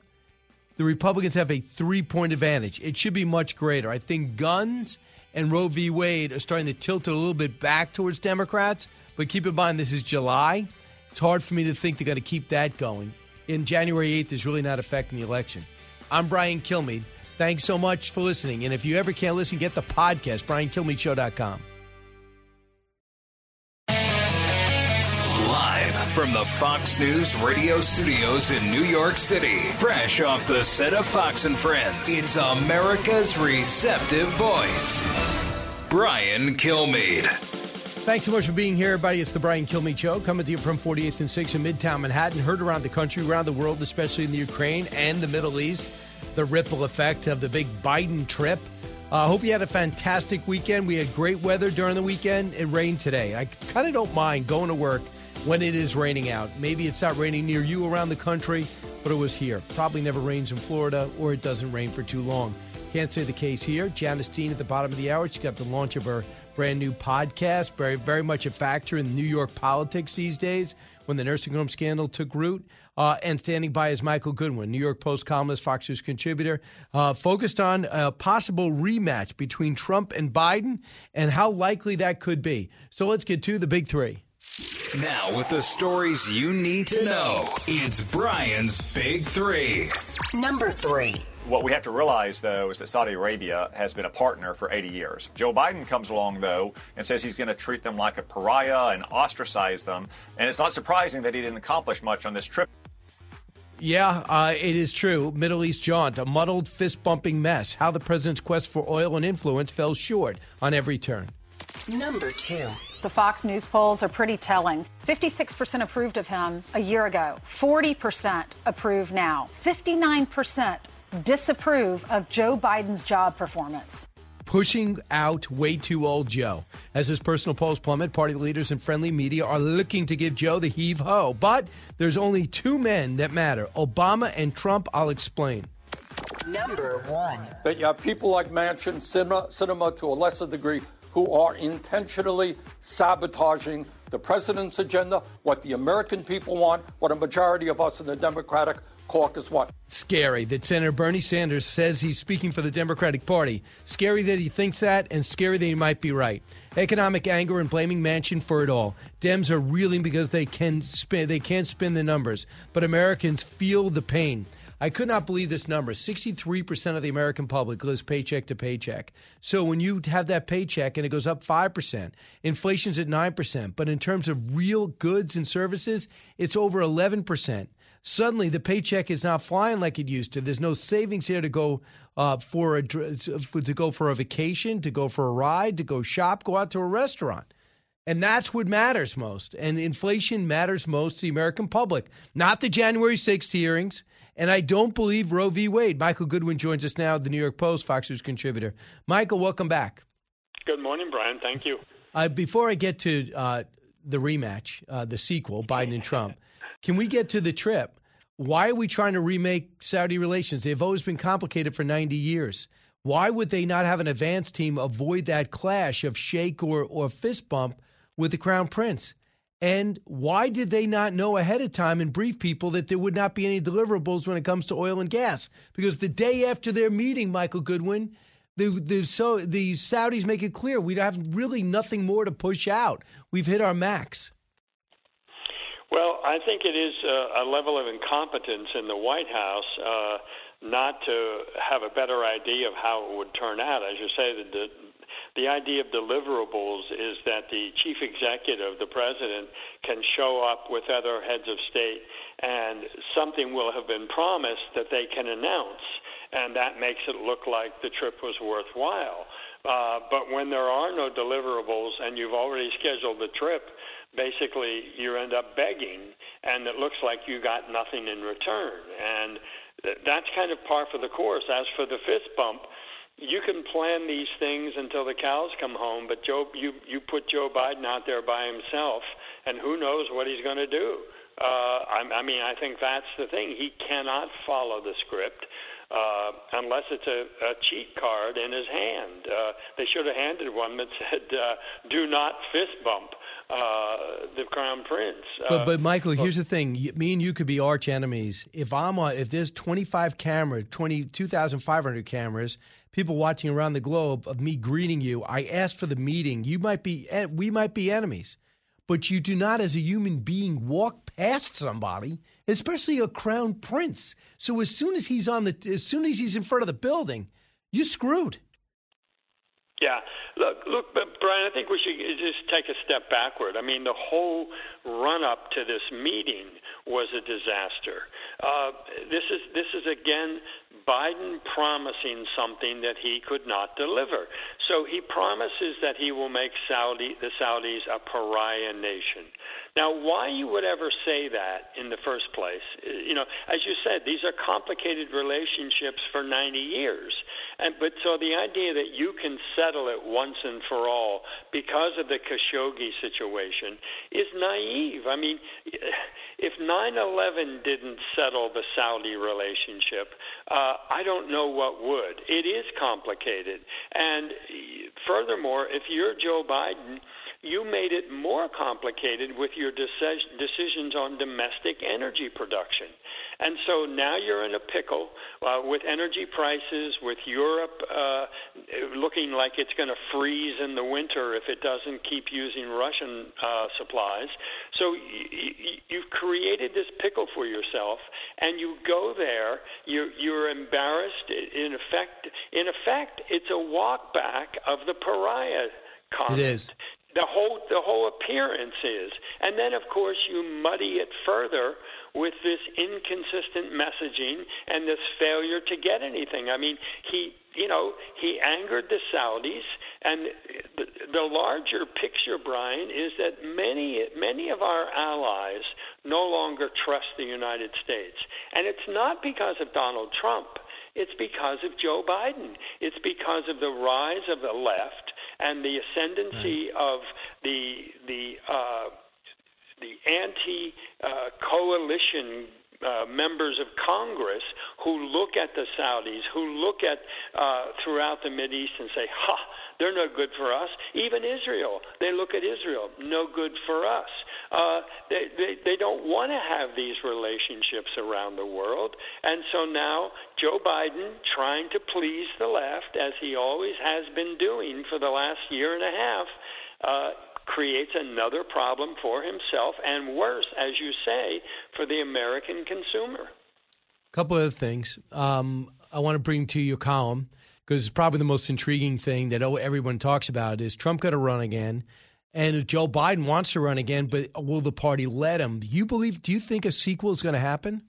The Republicans have a three-point advantage. It should be much greater. I think guns and Roe v. Wade are starting to tilt it a little bit back towards Democrats, but keep in mind this is July. It's hard for me to think they're going to keep that going. In January 8th is really not affecting the election. I'm Brian Kilmeade. Thanks so much for listening. And if you ever can't listen, get the podcast, briankilmeadshow.com. from the Fox News radio studios in New York City, fresh off the set of Fox and Friends, it's America's receptive voice, Brian Kilmeade. Thanks so much for being here, everybody. It's the Brian Kilmeade Show, coming to you from 48th and 6th in Midtown Manhattan, heard around the country, around the world, especially in the Ukraine and the Middle East the ripple effect of the big Biden trip. I uh, hope you had a fantastic weekend. We had great weather during the weekend. It rained today. I kind of don't mind going to work when it is raining out. Maybe it's not raining near you around the country, but it was here. Probably never rains in Florida, or it doesn't rain for too long. Can't say the case here. Janice Dean at the bottom of the hour. She's got the launch of her brand new podcast. Very, very much a factor in New York politics these days when the nursing home scandal took root. Uh, and standing by is Michael Goodwin, New York Post columnist, Fox News contributor, uh, focused on a possible rematch between Trump and Biden and how likely that could be. So let's get to the big three. Now, with the stories you need to know, it's Brian's Big Three. Number three. What we have to realize, though, is that Saudi Arabia has been a partner for 80 years. Joe Biden comes along, though, and says he's going to treat them like a pariah and ostracize them. And it's not surprising that he didn't accomplish much on this trip. Yeah, uh, it is true. Middle East jaunt, a muddled, fist bumping mess. How the president's quest for oil and influence fell short on every turn. Number two. The Fox News polls are pretty telling. 56% approved of him a year ago, 40% approve now, 59% disapprove of Joe Biden's job performance. Pushing out way too old Joe. As his personal polls plummet, party leaders and friendly media are looking to give Joe the heave ho. But there's only two men that matter Obama and Trump. I'll explain. Number one. That you have people like Manchin, cinema, Sinema to a lesser degree, who are intentionally sabotaging the president's agenda, what the American people want, what a majority of us in the Democratic caucus want. Scary that Senator Bernie Sanders says he's speaking for the Democratic Party. Scary that he thinks that, and scary that he might be right. Economic anger and blaming Manchin for it all. Dems are reeling because they can spin they can't spin the numbers, but Americans feel the pain. I could not believe this number. 63% of the American public lives paycheck to paycheck. So when you have that paycheck and it goes up 5%, inflation's at 9%, but in terms of real goods and services, it's over 11%. Suddenly, the paycheck is not flying like it used to. There's no savings here to go uh, for a to go for a vacation, to go for a ride, to go shop, go out to a restaurant. And that's what matters most. And inflation matters most to the American public, not the January 6th hearings. And I don't believe Roe v. Wade. Michael Goodwin joins us now, the New York Post, Fox News contributor. Michael, welcome back. Good morning, Brian. Thank you. Uh, before I get to uh, the rematch, uh, the sequel, Biden and Trump, can we get to the trip? Why are we trying to remake Saudi relations? They've always been complicated for 90 years. Why would they not have an advance team avoid that clash of shake or, or fist bump with the crown prince? And why did they not know ahead of time and brief people that there would not be any deliverables when it comes to oil and gas? Because the day after their meeting, Michael Goodwin, the, the, so the Saudis make it clear we have really nothing more to push out. We've hit our max. Well, I think it is a, a level of incompetence in the White House uh, not to have a better idea of how it would turn out. As you say, the, the idea of deliverables is that the chief executive, the president, can show up with other heads of state and something will have been promised that they can announce, and that makes it look like the trip was worthwhile. Uh, but when there are no deliverables and you've already scheduled the trip, basically you end up begging, and it looks like you got nothing in return. And that's kind of par for the course. As for the fist bump, you can plan these things until the cows come home, but Joe, you you put Joe Biden out there by himself, and who knows what he's going to do. Uh, I, I mean, I think that's the thing. He cannot follow the script uh, unless it's a, a cheat card in his hand. Uh, they should have handed one that said, uh, "Do not fist bump." Uh, the crown prince. Uh, but, but Michael, here's the thing: me and you could be arch enemies. If I'm on, if there's 25 camera, 20, 2,500 cameras, people watching around the globe of me greeting you, I asked for the meeting. You might be, we might be enemies, but you do not, as a human being, walk past somebody, especially a crown prince. So as soon as he's on the, as soon as he's in front of the building, you're screwed. Yeah. Look, look, Brian, I think we should just take a step backward. I mean, the whole run up to this meeting was a disaster. Uh, this is this is again Biden promising something that he could not deliver. So he promises that he will make Saudi the Saudis a pariah nation. Now, why you would ever say that in the first place, you know, as you said, these are complicated relationships for 90 years. And but so the idea that you can settle it once and for all because of the Khashoggi situation is naive. I mean, if 9/11 didn't settle the Saudi relationship, uh, I don't know what would. It is complicated, and furthermore, if you're Joe Biden you made it more complicated with your decisions on domestic energy production. And so now you're in a pickle uh, with energy prices, with Europe uh, looking like it's going to freeze in the winter if it doesn't keep using Russian uh, supplies. So y- y- you've created this pickle for yourself, and you go there. You're, you're embarrassed. In effect, in effect, it's a walk back of the pariah. Comment. It is the whole the whole appearance is. And then of course you muddy it further with this inconsistent messaging and this failure to get anything. I mean he you know he angered the saudis. And the, the larger picture brian is that many many of our allies no longer trust the united states. And it's not because of donald trump. It's because of Joe Biden. It's because of the rise of the left and the ascendancy of the the uh, the anti uh, coalition uh, members of Congress who look at the Saudis, who look at uh, throughout the Mid East and say, "Ha, they're no good for us." Even Israel, they look at Israel, no good for us. Uh, they, they they don't want to have these relationships around the world, and so now Joe Biden, trying to please the left as he always has been doing for the last year and a half. Uh, creates another problem for himself and worse, as you say, for the American consumer. A couple of things. Um, I want to bring to your column because it's probably the most intriguing thing that everyone talks about is Trump going to run again, and Joe Biden wants to run again, but will the party let him? Do you believe? Do you think a sequel is going to happen?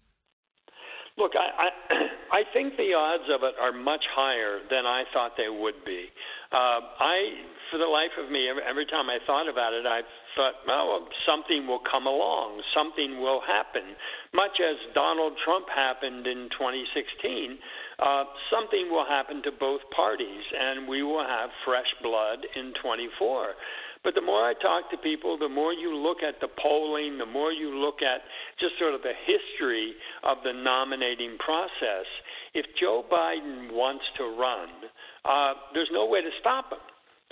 Look, I, I I think the odds of it are much higher than I thought they would be. Uh, I, for the life of me, every, every time I thought about it, I thought, well, something will come along, something will happen. Much as Donald Trump happened in 2016, uh, something will happen to both parties, and we will have fresh blood in 24. But the more I talk to people, the more you look at the polling, the more you look at just sort of the history of the nominating process. If Joe Biden wants to run, uh, there's no way to stop him.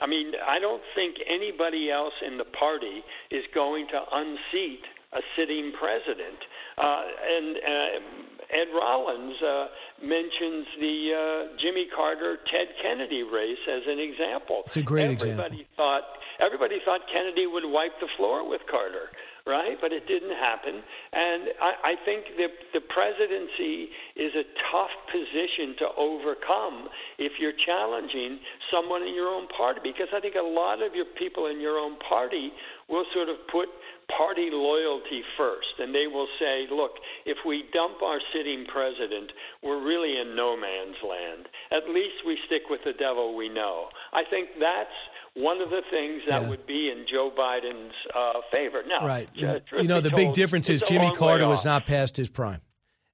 I mean, I don't think anybody else in the party is going to unseat a sitting president. Uh, and uh, Ed Rollins uh, mentions the uh, Jimmy Carter Ted Kennedy race as an example. It's a great everybody example. Thought, everybody thought Kennedy would wipe the floor with Carter right? But it didn't happen. And I, I think the the presidency is a tough position to overcome if you're challenging someone in your own party, because I think a lot of your people in your own party will sort of put party loyalty first, and they will say, look, if we dump our sitting president, we're really in no man's land. At least we stick with the devil we know. I think that's one of the things that Yeah. would be in Joe Biden's uh, favor. Now, Right. uh, you know, the big difference is Jimmy Carter was not past his prime.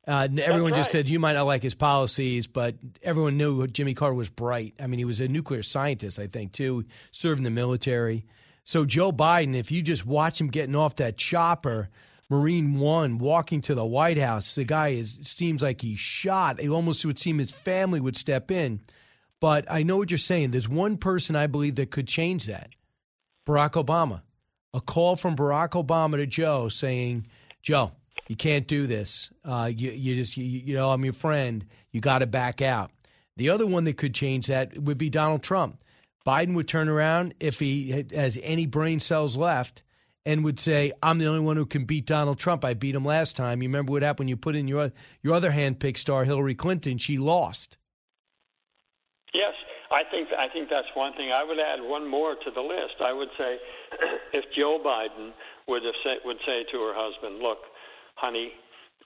Uh, everyone just said you might not like his policies, but everyone knew Jimmy Carter was bright. I mean, he was a nuclear scientist, I think, too, served in the military. So Joe Biden, if you just watch him getting off that chopper, Marine One, walking to the White House, the guy is seems like he's shot. It almost would seem his family would step in. But I know what you're saying. There's one person I believe that could change that. Barack Obama. A call from Barack Obama to Joe saying, Joe, you can't do this. Uh, you, you just, you, you know, I'm your friend. You got to back out. The other one that could change that would be Donald Trump. Biden would turn around if he has any brain cells left and would say, "I'm the only one who can beat Donald Trump. I beat him last time. You remember what happened when you put in your your other handpicked star, Hillary Clinton? She lost." Yes, I think I think that's one thing. I would add one more to the list. I would say, if Joe Biden would have say, would say to her husband, "Look, honey,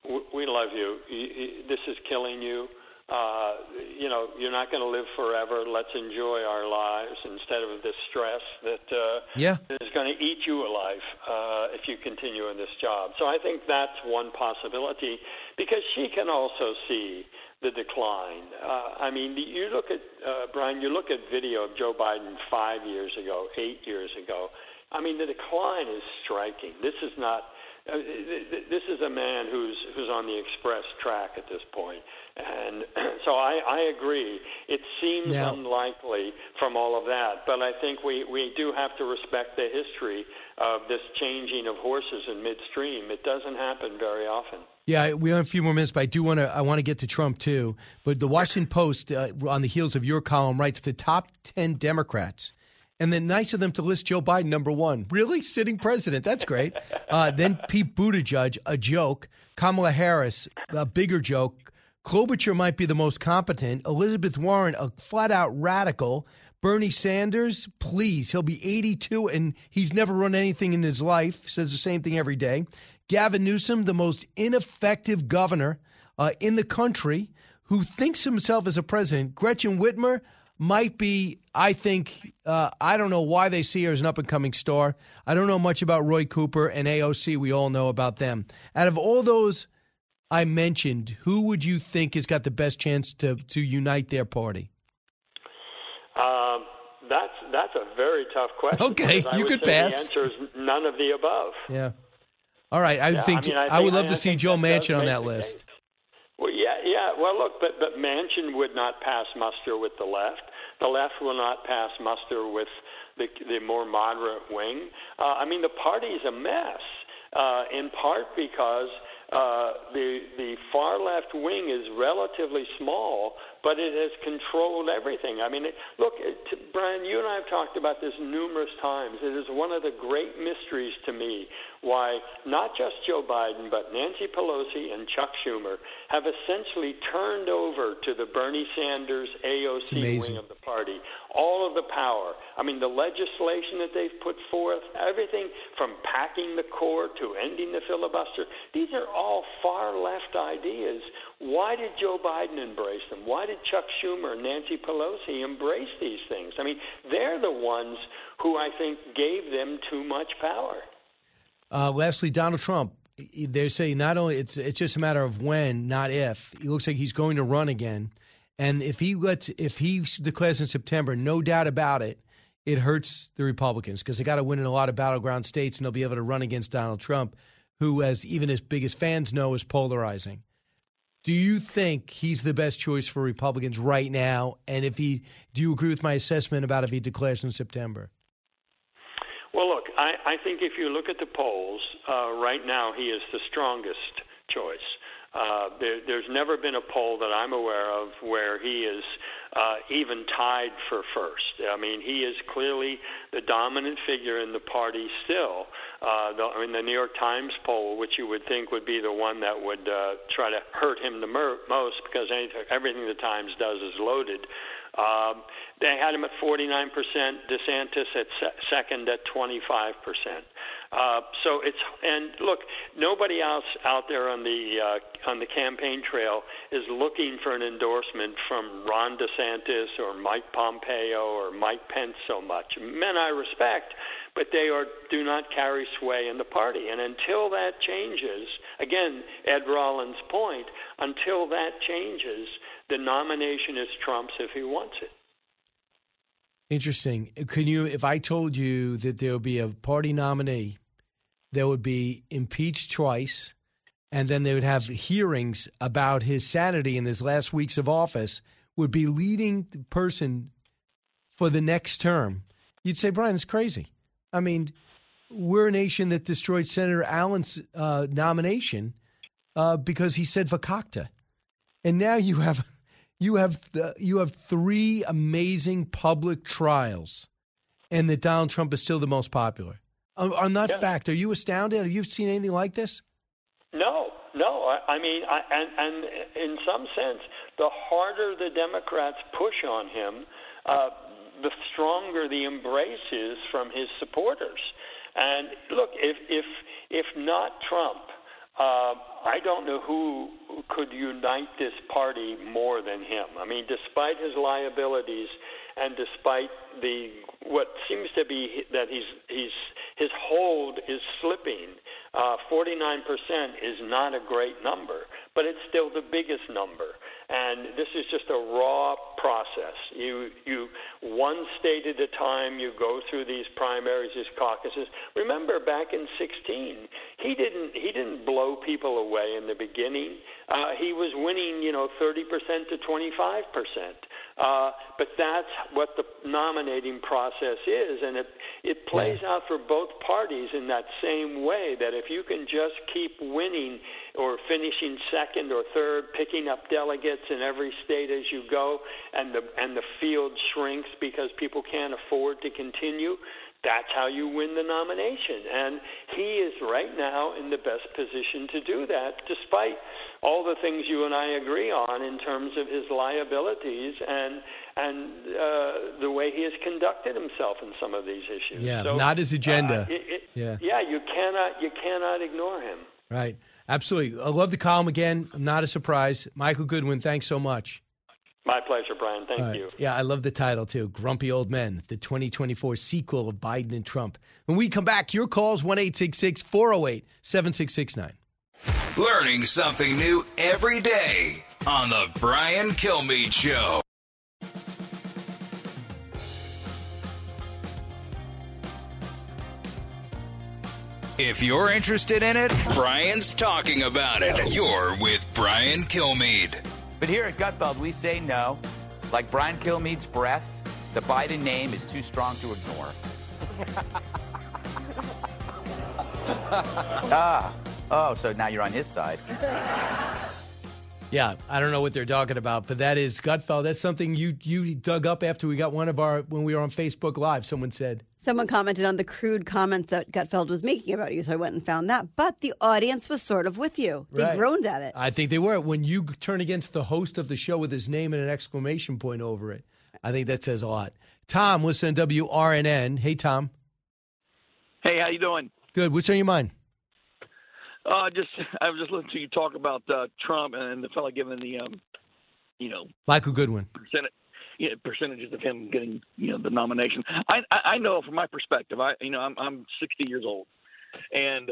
w- we love you. Y- y- This is killing you. Uh, you know, you're not going to live forever. Let's enjoy our lives instead of this stress that uh, Yeah. is going to eat you alive uh, if you continue in this job. So I think that's one possibility because she can also see the decline. Uh, I mean, you look at uh, Brian. You look at video of Joe Biden five years ago, eight years ago. I mean, the decline is striking. This is not. Uh, th- th- this is a man who's who's on the express track at this point, and so I, I agree. It seems Now- unlikely from all of that, but I think we we do have to respect the history of this changing of horses in midstream. It doesn't happen very often. Yeah, we have a few more minutes, but I do want to. I want to get to Trump too. But the Washington Post, uh, on the heels of your column, writes the top ten Democrats, and then nice of them to list Joe Biden number one. Really, sitting president? That's great. Uh, then Pete Buttigieg, a joke. Kamala Harris, a bigger joke. Klobuchar might be the most competent. Elizabeth Warren, a flat out radical. Bernie Sanders, please, he'll be 82 and he's never run anything in his life. Says the same thing every day. Gavin Newsom, the most ineffective governor uh, in the country, who thinks himself as a president. Gretchen Whitmer might be, I think, uh, I don't know why they see her as an up and coming star. I don't know much about Roy Cooper and AOC. We all know about them. Out of all those I mentioned, who would you think has got the best chance to to unite their party? Um, that's that's a very tough question. Okay, you could pass. The answer is none of the above. Yeah. All right. I Yeah, think I mean, I I, would love I to see Joe Manchin on that list. Yeah. Well, look, but but Manchin would not pass muster with the left. The left will not pass muster with the the more moderate wing. Uh, I mean, the party's a mess, uh, in part because uh, the the far left wing is relatively small, but it has controlled everything. I mean, it, look, it, Brian, you and I have talked about this numerous times. It is one of the great mysteries to me why not just Joe Biden, but Nancy Pelosi and Chuck Schumer have essentially turned over to the Bernie Sanders AOC wing of the party all of the power. I mean, the legislation that they've put forth, everything from packing the court to ending the filibuster, these are all far left ideas. Why did Joe Biden embrace them? Why did Chuck Schumer and Nancy Pelosi embrace these things? I mean, they're the ones who I think gave them too much power. Uh, lastly, Donald Trump. They're saying not only it's it's just a matter of when, not if. He looks like he's going to run again, and if he lets if he declares in September, no doubt about it, it hurts the Republicans because they got to win in a lot of battleground states, and they'll be able to run against Donald Trump, who, as even his biggest fans know, is polarizing. Do you think he's the best choice for Republicans right now? And if he, do you agree with my assessment about if he declares in September? I, I think if you look at the polls, uh, right now he is the strongest choice. Uh, there, there's never been a poll that I'm aware of where he is uh, even tied for first. I mean, he is clearly the dominant figure in the party still. Uh, the, I mean, the New York Times poll, which you would think would be the one that would uh, try to hurt him the mer- most because anything, everything the Times does is loaded. Um, they had him at 49%, DeSantis at se- second at 25%. Uh, so it's and look, nobody else out there on the uh, on the campaign trail is looking for an endorsement from Ron DeSantis or Mike Pompeo or Mike Pence so much. Men I respect, but they are do not carry sway in the party. And until that changes, again, Ed Rollins' point, until that changes, the nomination is Trump's if he wants it. Interesting. Can you, if I told you that there would be a party nominee that would be impeached twice, and then they would have hearings about his sanity in his last weeks of office, would be leading person for the next term, you'd say, Brian, it's crazy. I mean, we're a nation that destroyed Senator Allen's uh, nomination uh, because he said macaca, and now you have you have th- you have three amazing public trials, and that Donald Trump is still the most popular. On, on that fact, are you astounded? Have you seen anything like this? No, no. I, I mean, I, and and in some sense, the harder the Democrats push on him, uh, the stronger the embrace is from his supporters. And look, if if if not Trump, uh, I don't know who could unite this party more than him. I mean, despite his liabilities and despite the what seems to be that he's he's his hold is slipping. Uh, 49% is not a great number, but it's still the biggest number. And this is just a raw process. You you one state at a time. You go through these primaries, these caucuses. Remember, back in 16, he didn't he didn't blow people away in the beginning. Uh, he was winning, you know, 30% to 25 percent. Uh, but that's what the nominating process is, and it it plays out for both parties in that same way. That if you can just keep winning or finishing second or third, picking up delegates in every state as you go, and the and the field shrinks because people can't afford to continue. That's how you win the nomination, and he is right now in the best position to do that, despite all the things you and I agree on in terms of his liabilities and and uh, the way he has conducted himself in some of these issues. Yeah, So, not his agenda. uh, it- it- Yeah. yeah, you cannot you cannot ignore him. Right. Absolutely. I love the column again. Not a surprise. Michael Goodwin, thanks so much. My pleasure, Brian. Thank All right. you. Yeah, I love the title too. Grumpy Old Men, the 2024 sequel of Biden and Trump. When we come back, your calls 1 408 7669. Learning something new every day on The Brian Kilmeade Show. If you're interested in it, Brian's talking about it. You're with Brian Kilmeade. But here at Gutfeld, we say no. Like Brian Kilmeade's breath, the Biden name is too strong to ignore. ah, oh, so now you're on his side. Yeah, I don't know what they're talking about, but that is Gutfeld. That's something you you dug up after we got one of our when we were on Facebook Live. Someone said Someone commented on the crude comments that Gutfeld was making about you, so I went and found that. But the audience was sort of with you. They Right. groaned at it. I think they were. When you turn against the host of the show with his name and an exclamation point over it, I think that says a lot. Tom, listen to WRNN. Hey, Tom. Hey, how you doing? Good. What's on your mind? Uh, just I was just listening to you talk about uh, Trump and the fellow giving the um, you know, Michael Goodwin. percentage, yeah, percentages of him getting you know the nomination. I I, I know from my perspective. I you know I'm I'm 60 years old, and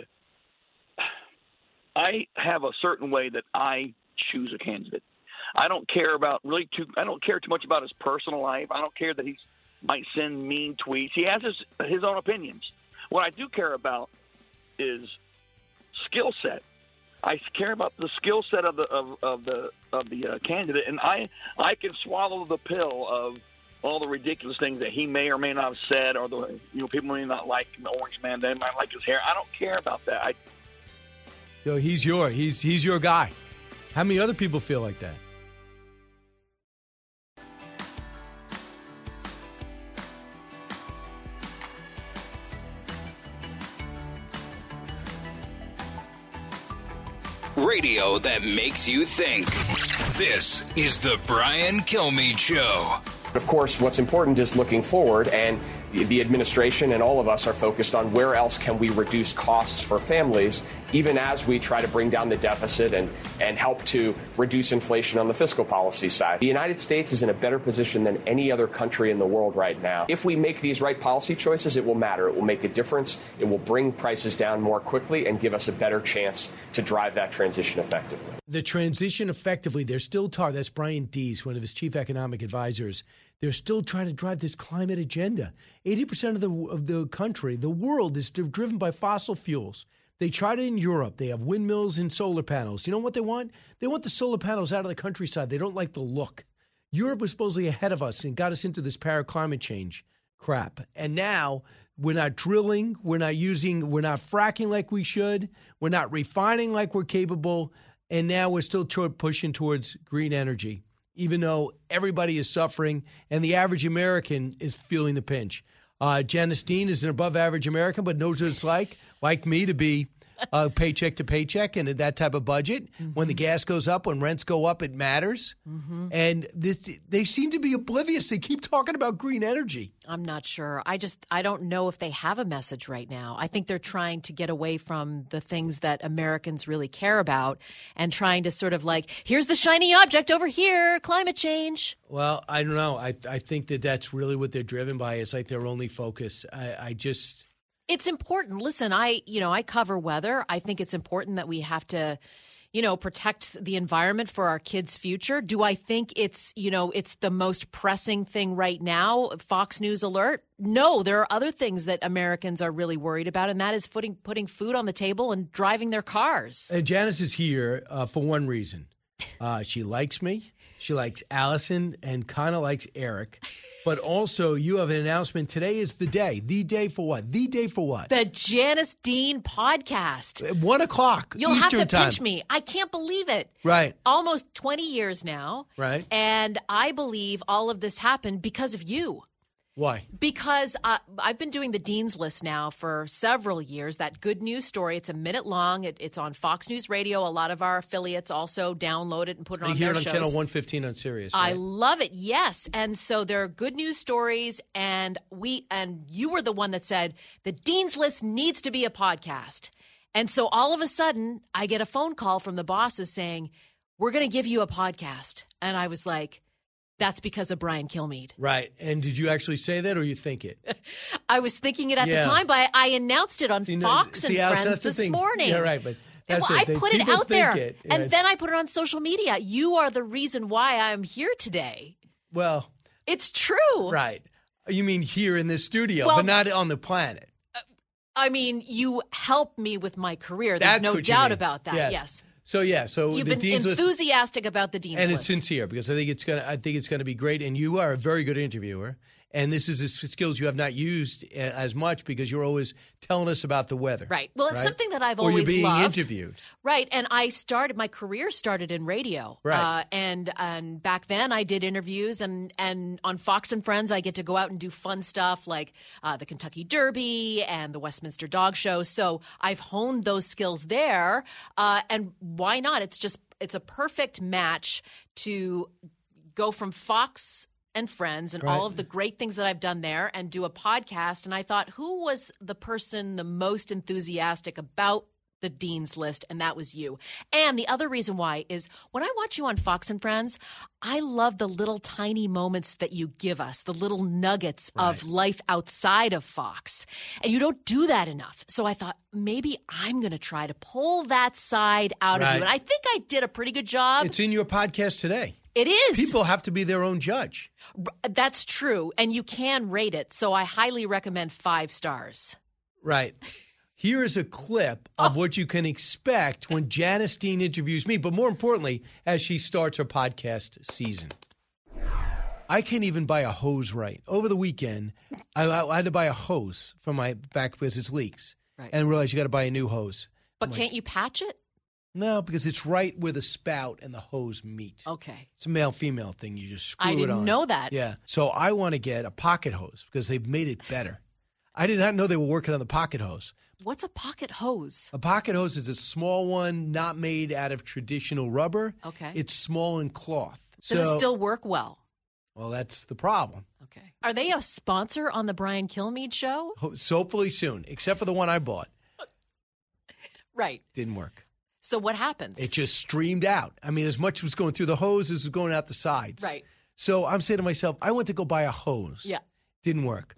I have a certain way that I choose a candidate. I don't care about really too. I don't care too much about his personal life. I don't care that he might send mean tweets. He has his his own opinions. What I do care about is skill set. I care about the skill set of the of, of the of the uh, candidate, and I I can swallow the pill of all the ridiculous things that he may or may not have said, or the you know people may not like the Orange Man, they might like his hair. I don't care about that. I So he's your he's he's your guy. How many other people feel like that? Radio that makes you think. This is The Brian Kilmeade Show. Of course, what's important is looking forward, and the administration and all of us are focused on where else can we reduce costs for families, even as we try to bring down the deficit and, and help to reduce inflation on the fiscal policy side. The United States is in a better position than any other country in the world right now. If we make these right policy choices, it will matter. It will make a difference. It will bring prices down more quickly and give us a better chance to drive that transition effectively. The transition effectively, they're still tar. That's Brian Deese, one of his chief economic advisors. They're still trying to drive this climate agenda. 80% of the of the country, the world is driven by fossil fuels. They tried it in Europe. They have windmills and solar panels. You know what they want? They want the solar panels out of the countryside. They don't like the look. Europe was supposedly ahead of us and got us into this Paris climate change crap. And now we're not drilling, we're not using, we're not fracking like we should, we're not refining like we're capable, and now we're still toward pushing towards green energy, even though everybody is suffering and the average American is feeling the pinch. Uh, Janice Dean is an above average American, but knows what it's like, like me, to be uh, paycheck to paycheck and that type of budget. When the gas goes up, when rents go up, it matters. Mhm. And this, they seem to be oblivious. They keep talking about green energy. I'm not sure. I just I don't know if they have a message right now. I think they're trying to get away from the things that Americans really care about and trying to sort of like here's the shiny object over here, climate change. Well, I don't know. I I think that that's really what they're driven by. It's like their only focus. I, I just It's important. Listen, I you know, I cover weather. I think it's important that we have to you know protect the environment for our kids future do i think it's you know it's the most pressing thing right now fox news alert no there are other things that americans are really worried about and that is putting putting food on the table and driving their cars And Janice is here uh, for one reason. Uh, she likes me. She likes Allison and kind of likes Eric. But also, you have an announcement. Today is the day. The day for what? The day for what? the janice dean podcast At one o'clock. you'll Eastern have to time. pinch me i can't believe it Right. almost 20 years now Right. and i believe all of this happened because of you Why? Because uh, I've been doing the Dean's List now for several years. That good news story, it's a minute long. It, it's on Fox News Radio. A lot of our affiliates also download it and put it You on hear their it on shows. channel one fifteen on Sirius. I love it. Yes. And so there are good news stories and we and you were the one that said the Dean's List needs to be a podcast. And so all of a sudden I get a phone call from the bosses saying, "We're going to give you a podcast." And I was like, that's because of Brian Kilmeade. Right. And did you actually say that, or you think it? I was thinking it at Yeah. the time, but I, I announced it on See, no, Fox see, and Friends this thing. morning. Yeah, right. But That's well. I They- put it out there, it, and right. then I put it on social media. You are the reason why I'm here today. Well, It's true. right. You mean here in this studio, Well- but not on the planet. Uh, I mean, you helped me with my career. There's That's no doubt about that. Yes. Yes. So yeah, so You've the been dean's list, enthusiastic about the dean's and list. it's sincere because I think it's gonna. I think it's gonna be great. And you are a very good interviewer. And this is skills you have not used uh, as much because you're always telling us about the weather. Right. Well, it's right? something that I've or always you're being loved. interviewed. Right, and I started my career started in radio, Right. Uh, and and back then I did interviews, and and on Fox and Friends I get to go out and do fun stuff like uh, the Kentucky Derby and the Westminster Dog Show. So I've honed those skills there, uh, and why not? It's just it's a perfect match to go from Fox and Friends and all of the great things that I've done there and do a podcast. And I thought, who was the person the most enthusiastic about the Dean's List? And that was you. And the other reason why is when I watch you on Fox and Friends, I love the little tiny moments that you give us, the little nuggets of life outside of Fox. And you don't do that enough. So I thought, maybe I'm going to try to pull that side out of you. And I think I did a pretty good job. It's in your podcast today. It is. People have to be their own judge. That's true. And you can rate it. So I highly recommend five stars. Right. Here is a clip of Oh. what you can expect when Janice Dean interviews me, but more importantly, as she starts her podcast season. I can't even buy a hose right. Over the weekend, I, I had to buy a hose for my back because it leaks. Right. And realize you got to buy a new hose. But I'm can't you patch it? No, because it's right where the spout and the hose meet. Okay. It's a male female thing. You just screw it up. I didn't know that. Yeah. So I want to get a pocket hose because they've made it better. I did not know they were working on the pocket hose. What's a pocket hose? A pocket hose is a small one, not made out of traditional rubber. Okay. It's small in cloth. Does So- it still work well? Well, that's the problem. Okay. Are they a sponsor on the Brian Kilmeade show? So hopefully soon, except for the one I bought, Right. didn't work. So what happens? It just streamed out. I mean, as much was going through the hose as was going out the sides. Right. So I'm saying to myself, I went to go buy a hose. Yeah. Didn't work.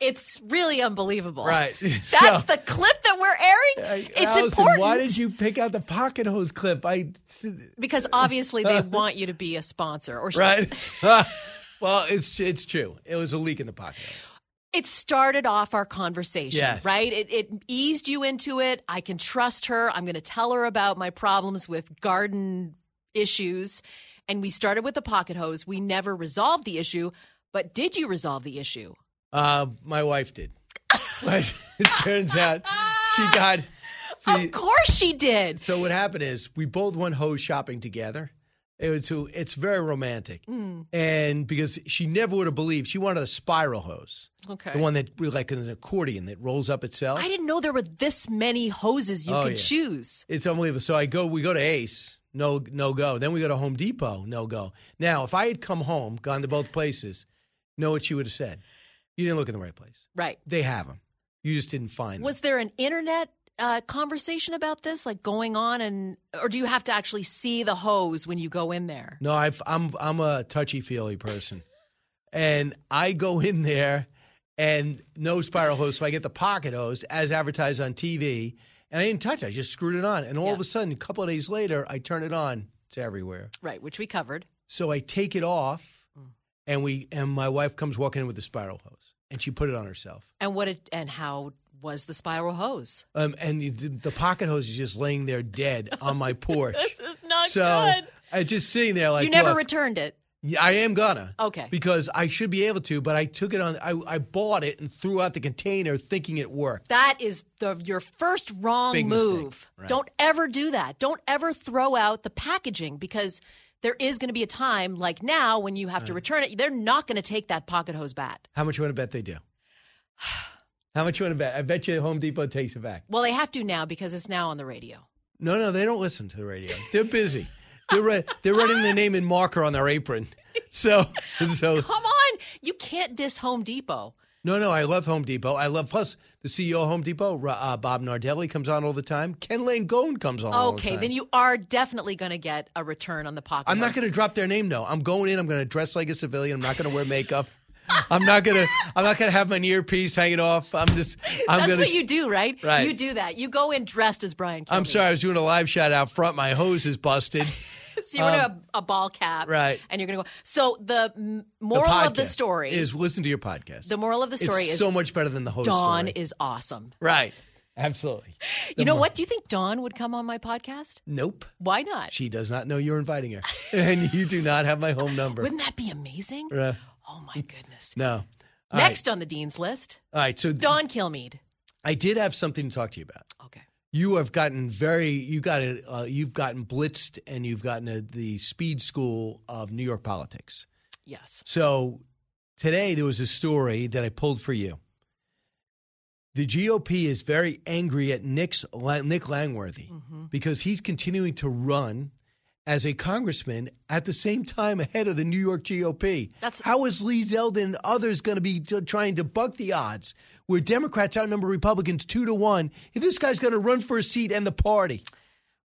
It's really unbelievable. Right. That's So- the clip that we're airing. Uh, it's Allison, important. why did you pick out the pocket hose clip? I Because obviously they want you to be a sponsor or right. well, it's it's true. It was a leak in the pocket. it started off our conversation, Yes. right? It, it eased you into it. I can trust her. I'm going to tell her about my problems with garden issues. And we started with the pocket hose. We never resolved the issue, but did you resolve the issue? Uh, my wife did. But it turns out she got. See, of course she did. So what happened is we both went hose shopping together. It was it's very romantic, Mm. and because she never would have believed she wanted a spiral hose, Okay. the one that like an accordion that rolls up itself. I didn't know there were this many hoses you Oh, could yeah. choose. It's unbelievable. So I go, we go to Ace, no, no go. Then we go to Home Depot, no go. Now, if I had come home, gone to both places, know what she would have said? You didn't look in the right place. Right. They have them. You just didn't find them. Was there an internet uh, conversation about this, like going on, and or do you have to actually see the hose when you go in there? No, I've, I'm I'm a touchy feely person, and I go in there and no spiral hose, so I get the pocket hose as advertised on TV, and I didn't touch it. I just screwed it on, and all of a sudden, a couple of days later, I turn it on. It's everywhere. Right, which we covered. So I take it off, and we and my wife comes walking in with the spiral hose, and she put it on herself. And what? It, and how was the spiral hose? Um, and the, the pocket hose is just laying there dead on my porch. This is not so good. I just sitting there like you never returned it. Yeah, I am gonna. Okay. Because I should be able to, but I took it on. I, I bought it and threw out the container thinking it worked. That is the your first wrong Big move. right. Don't ever do that. Don't ever throw out the packaging because there is going to be a time like now when you have to return it. They're not going to take that pocket hose bat. How much you want to bet they do? How much you want to bet? I bet you Home Depot takes it back. Well, they have to now because it's now on the radio. No, no, they don't listen to the radio. They're busy. they're re- they're writing their name in marker on their apron. So, so Come on, you can't diss Home Depot. No, no, I love Home Depot. I love plus the CEO of Home Depot, uh, Bob Nardelli, comes on all the time. Ken Langone comes on. all the Okay, time. then you are definitely going to get a return on the pocket. I'm not going to drop their name. though. I'm going in. I'm going to dress like a civilian. I'm not going to wear makeup. I'm not gonna. I'm not gonna have my earpiece hanging off. I'm just. I'm That's gonna. what you do, right? Right. You do that. You go in dressed as Brian. I'm sorry. I was doing a live shot out front. My hose is busted. So you're Um, a, a ball cap, right. And you're gonna go. So the m- The moral of the story is listen to your podcast. The moral of the story it's is so much better than the host. Dawn story. is awesome. right. Absolutely. you know what? Do you think Dawn would come on my podcast? Nope. Why not? She does not know you're inviting her, and you do not have my home number. Wouldn't that be amazing? Uh, Oh my goodness. no. All Next on the dean's list, All right. So Dawn Kilmeade. I did have something to talk to you about. Okay. You have gotten very you got it. Uh, you've gotten blitzed, and you've gotten a, the speed school of New York politics. Yes. So today there was a story that I pulled for you. The GOP is very angry at Nick's, Nick Langworthy Mm-hmm. because he's continuing to run as a congressman at the same time ahead of the New York GOP. That's- How is Lee Zeldin and others going to be t- trying to buck the odds where Democrats outnumber Republicans two to one if this guy's going to run for a seat and the party?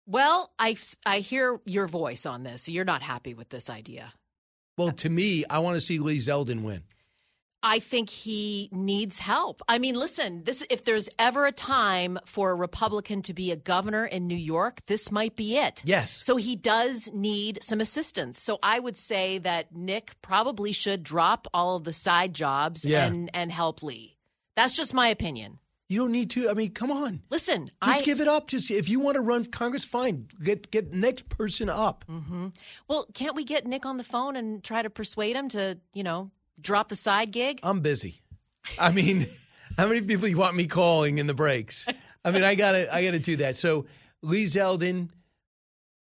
Well, I I hear your voice on this. You're not happy with this idea. Well, to me, I want to see Lee Zeldin win. I think he needs help. I mean, listen, this if there's ever a time for a Republican to be a governor in New York, this might be it. Yes. So he does need some assistance. So I would say that Nick probably should drop all of the side jobs Yeah. and and help Lee. That's just my opinion. You don't need to. I mean, come on. Listen, Just I give it up. Just if you want to run Congress, fine. Get get next person up. hmm Well, can't we get Nick on the phone and try to persuade him to, you know, drop the side gig? I'm busy. I mean, how many people you want me calling in the breaks? I mean, I gotta I gotta do that. So Lee Zeldin,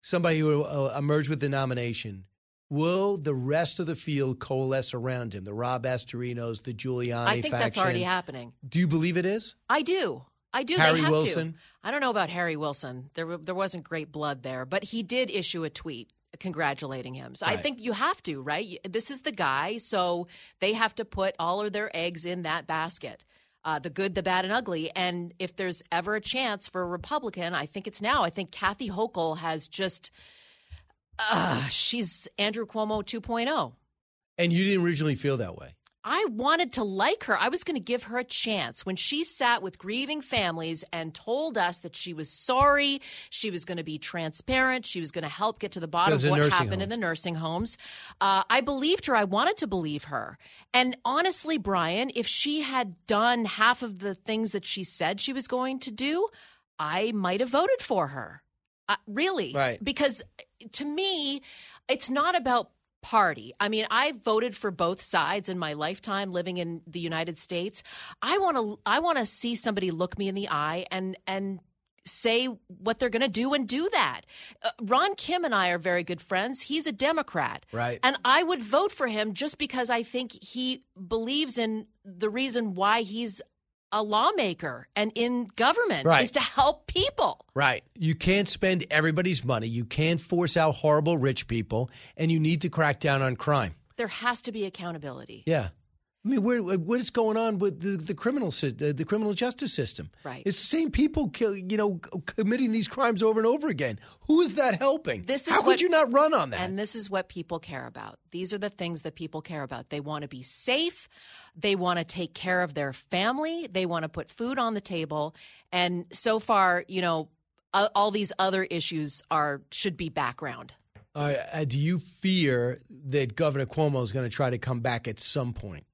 somebody who uh, emerged with the nomination. Will the rest of the field coalesce around him? The Rob Astorinos, the Giuliani I think that's already happening. Do you believe it is? I do. I do. Harry they have Wilson? To. I don't know about Harry Wilson. There, there wasn't great blood there, but he did issue a tweet congratulating him. So I think you have to, right? This is the guy, so they have to put all of their eggs in that basket. Uh, the good, the bad, and ugly. And if there's ever a chance for a Republican, I think it's now. I think Kathy Hochul has just, uh, she's Andrew Cuomo oh. 2.0. And you didn't originally feel that way. I wanted to like her. I was going to give her a chance when she sat with grieving families and told us that she was sorry, she was going to be transparent, she was going to help get to the bottom of what happened in the nursing homes. Uh, I believed her. I wanted to believe her. And honestly, Brian, if she had done half of the things that she said she was going to do, I might have voted for her. Uh, really. Right. Because to me, it's not about party. I mean, I voted for both sides in my lifetime living in the United States. I want to I want to see somebody look me in the eye and and say what they're going to do and do that. Uh, Ron Kim and I are very good friends. He's a Democrat. Right. And I would vote for him just because I think he believes in the reason why he's a lawmaker and in government Right. is to help people. Right. You can't spend everybody's money. You can't force out horrible rich people, and you need to crack down on crime. There has to be accountability. Yeah. I mean, where, what is going on with the, the criminal the, the criminal justice system? Right. It's the same people, kill, you know, committing these crimes over and over again. Who is that helping? This is How what, could you not run on that? And this is what people care about. These are the things that people care about. They want to be safe. They want to take care of their family. They want to put food on the table. And so far, you know, all these other issues are should be background. Uh, do you fear that Governor Cuomo is going to try to come back at some point?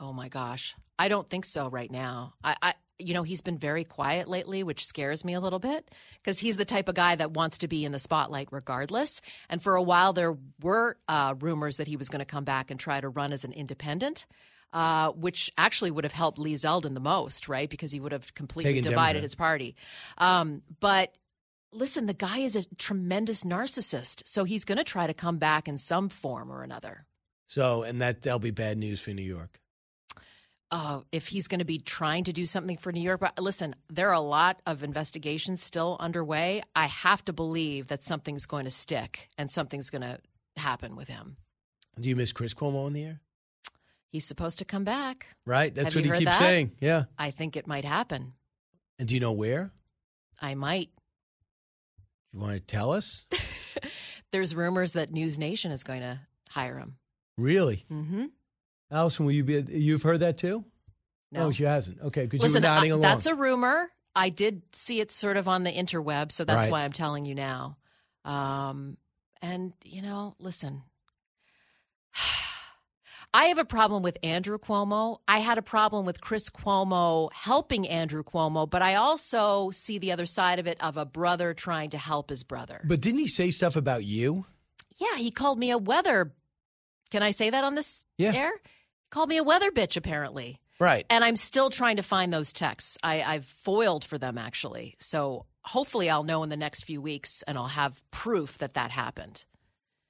Oh my gosh. I don't think so right now. I, I you know, he's been very quiet lately, which scares me a little bit because he's the type of guy that wants to be in the spotlight regardless. And for a while, there were uh, rumors that he was going to come back and try to run as an independent. Uh, which actually would have helped Lee Zeldin the most, right? Because he would have completely Taken divided Democrat. his party. Um, but listen, the guy is a tremendous narcissist, so he's going to try to come back in some form or another. So, and that that'll be bad news for New York. Uh, if he's going to be trying to do something for New York. But listen, there are a lot of investigations still underway. I have to believe that something's going to stick and something's going to happen with him. Do you miss Chris Cuomo on the air? He's supposed to come back. Right. That's Have what he keeps that? saying. Yeah. I think it might happen. And do you know where? I might. You want to tell us? There's rumors that News Nation is going to hire him. Really? Mm-hmm. Allison, will you be? You've heard that too? No. Oh, she hasn't. Okay, because you were nodding I- along. that's a rumor. I did see it sort of on the interweb, so that's Right. why I'm telling you now. Um, and you know, listen, I have a problem with Andrew Cuomo. I had a problem with Chris Cuomo helping Andrew Cuomo, but I also see the other side of it of a brother trying to help his brother. but didn't he say stuff about you? Yeah, he called me a weather. Can I say that on this Yeah. air? Called me a weather bitch, apparently. Right. And I'm still trying to find those texts. I, I've foiled for them, actually. So hopefully I'll know in the next few weeks and I'll have proof that that happened.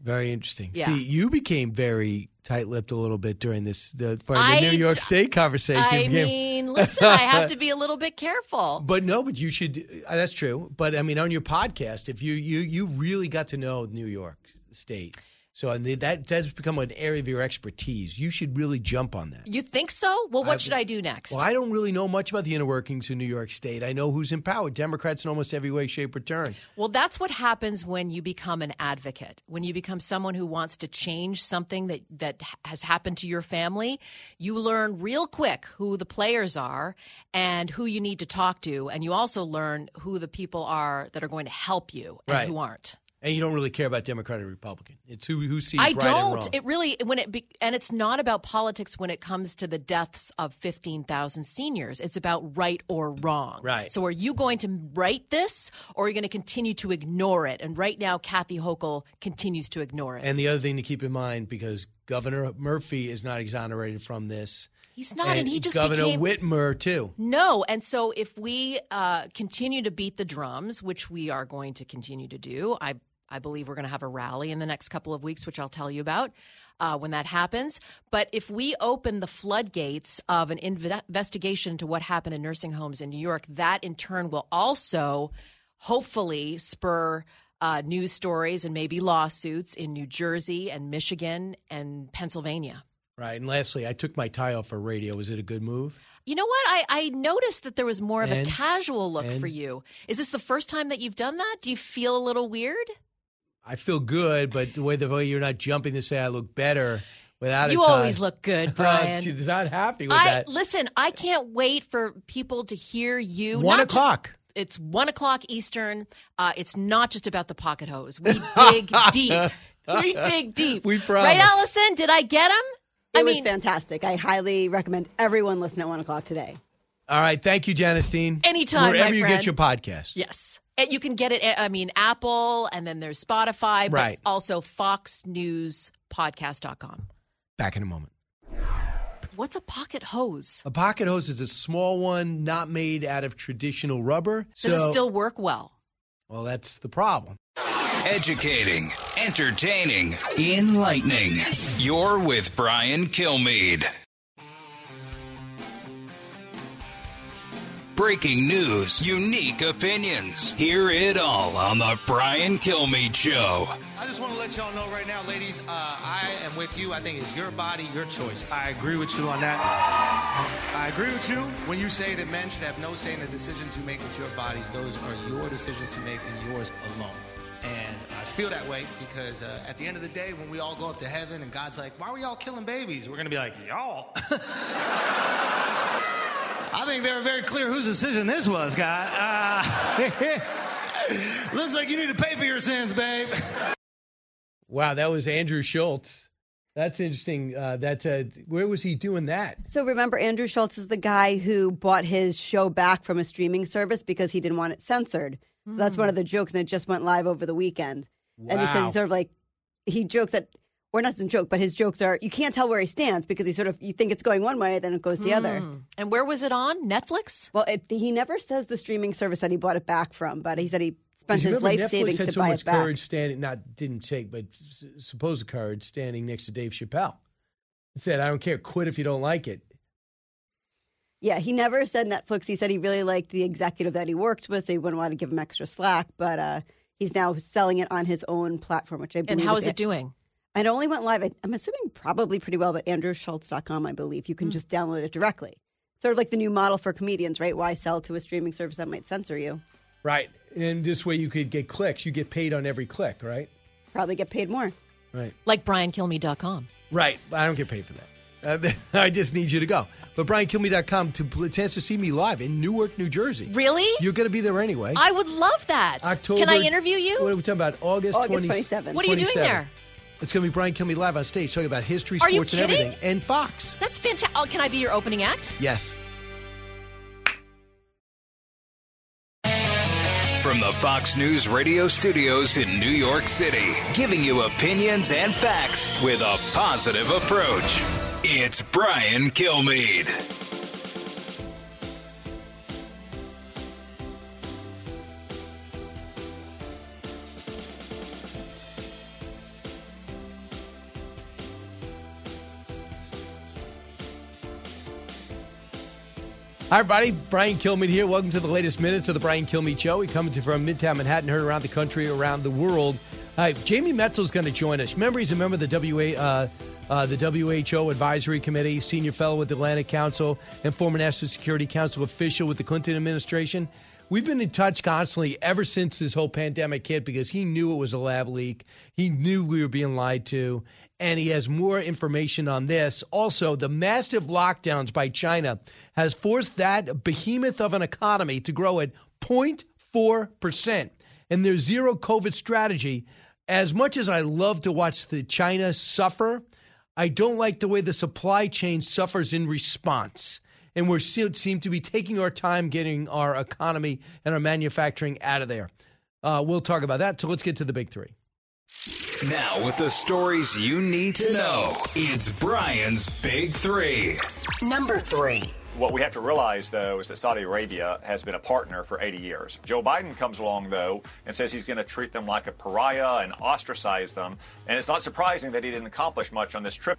Very interesting. Yeah. See, you became very tight-lipped a little bit during this the, the I New York State conversation. I became- mean, listen, I have to be a little bit careful. But no, but you should. Uh, that's true. But I mean, on your podcast, if you you you really got to know New York State, so and that that's become an area of your expertise. You should really jump on that. You think so? Well, what I- should I do next? Well, I don't really know much about the inner workings of New York State. I know who's in power: Democrats in almost every way, shape, or turn. Well, that's what happens when you become an advocate. When you become someone who wants to change something that that has happened to your family, you learn real quick who the players are and who you need to talk to, and you also learn who the people are that are going to help you and Right. who aren't. And you don't really care about Democrat or Republican. It's who who sees I right and don't. It really when it be, and it's not about politics when it comes to the deaths of 15,000 seniors. It's about right or wrong. Right. So are you going to write this or are you going to continue to ignore it? And right now Kathy Hochul continues to ignore it. And the other thing to keep in mind, because Governor Murphy is not exonerated from this. He's not, and he just Governor became- Whitmer too. No, and so if we uh, continue to beat the drums, which we are going to continue to do, I I believe we're going to have a rally in the next couple of weeks, which I'll tell you about uh, when that happens. But if we open the floodgates of an inve- investigation into what happened in nursing homes in New York, that in turn will also hopefully spur. Uh, news stories and maybe lawsuits in New Jersey and Michigan and Pennsylvania. Right. And lastly, I took my tie off for radio. Was it a good move? You know what? I, I noticed that there was more of And- a casual look for you. Is this the first time that you've done that? Do you feel a little weird? I feel good, but the way the way you're not jumping to say I look better without it. You a always look good, Brian. She's not happy with I that. listen. I can't wait for people to hear you. One not ju- o'clock. it's one o'clock Eastern. Uh, it's not just about the pocket hose. We dig deep. We dig deep. We Right. Allison? Did I get him? It I was mean, fantastic. I highly recommend everyone listen at one o'clock today. All right. Thank you, Janice Dean. Anytime, Wherever my you get your podcast. Yes. And you can get it, I mean, Apple, and then there's Spotify, but Right. also foxnewspodcast.com. Back in a moment. What's a pocket hose? A pocket hose is a small one, not made out of traditional rubber. Does so, it still work well? well, that's the problem. Educating, entertaining, enlightening. You're with Brian Kilmeade. Breaking news, unique opinions. Hear it all on the Brian Kilmeade Show. I just want to let y'all know right now, ladies, uh, I am with you. I think it's your body, your choice. I agree with you on that. I agree with you when you say that men should have no say in the decisions you make with your bodies. Those are your decisions to make and yours alone. And I feel that way because uh, at the end of the day, when we all go up to heaven and God's like, why were y'all killing babies? We're going to be like, y'all. I think they were very clear whose decision this was, God. Uh, looks like you need to pay for your sins, babe. Wow, that was Andrew Schulz. That's interesting. Uh, that uh, where was he doing that? So remember, Andrew Schulz is the guy who bought his show back from a streaming service because he didn't want it censored. So that's one of the jokes, and it just went live over the weekend. Wow. And he says he sort of like he jokes that, or not doesn't joke, but his jokes are you can't tell where he stands because he sort of you think it's going one way, then it goes the other. Hmm. And where was it on? Netflix? Well, it, he never says the streaming service that he bought it back from, but he said he spent his life Netflix savings had to so buy much it back. courage standing, not didn't take, but s- supposed courage standing next to Dave Chappelle. It said, "I don't care, quit if you don't like it." Yeah, he never said Netflix. He said he really liked the executive that he worked with. So he wouldn't want to give him extra slack, but uh, he's now selling it on his own platform, which I believe And how is is it doing? It only went live. I- I'm assuming probably pretty well, but AndrewSchulz.com, I believe. You can just download it directly. Sort of like the new model for comedians, right? Why sell to a streaming service that might censor you? Right, and this way you could get clicks. You get paid on every click, right? Probably get paid more. Right, Like briankilmeade.com. right. I don't get paid for that. Uh, I just need you to go. But briankilmeade.com to a chance to see me live in Newark, New Jersey. Really? You're going to be there anyway. I would love that. October. Can I interview you? What are we talking about? August, August 20 27th. What are you doing there? It's going to be Brian Kilmeade live on stage talking about history, Are you sports, and kidding? everything. And Fox. That's fantastic. Oh, can I be your opening act? Yes. From the Fox News radio studios in New York City, giving you opinions and facts with a positive approach. It's Brian Kilmeade. Hi, everybody. Brian Kilmeade here. Welcome to the latest minutes of the Brian Kilmeade Show. We come to from Midtown Manhattan, heard around the country, around the world. Hi, Jamie Metzel is going to join us. Remember, he's a member of the WA, uh, uh, the WHO Advisory Committee, senior fellow with the Atlantic Council, and former National Security Council official with the Clinton administration. We've been in touch constantly ever since this whole pandemic hit because he knew it was a lab leak. He knew we were being lied to, and he has more information on this. Also, the massive lockdowns by China has forced that behemoth of an economy to grow at 0.4%. And their zero COVID strategy, as much as I love to watch the China suffer, I don't like the way the supply chain suffers in response. And we seem to be taking our time getting our economy and our manufacturing out of there. Uh, we'll talk about that. So let's get to the big three. Now, with the stories you need to know, it's Brian's Big Three. Number three. What we have to realize, though, is that Saudi Arabia has been a partner for 80 years. Joe Biden comes along, though, and says he's going to treat them like a pariah and ostracize them. And it's not surprising that he didn't accomplish much on this trip.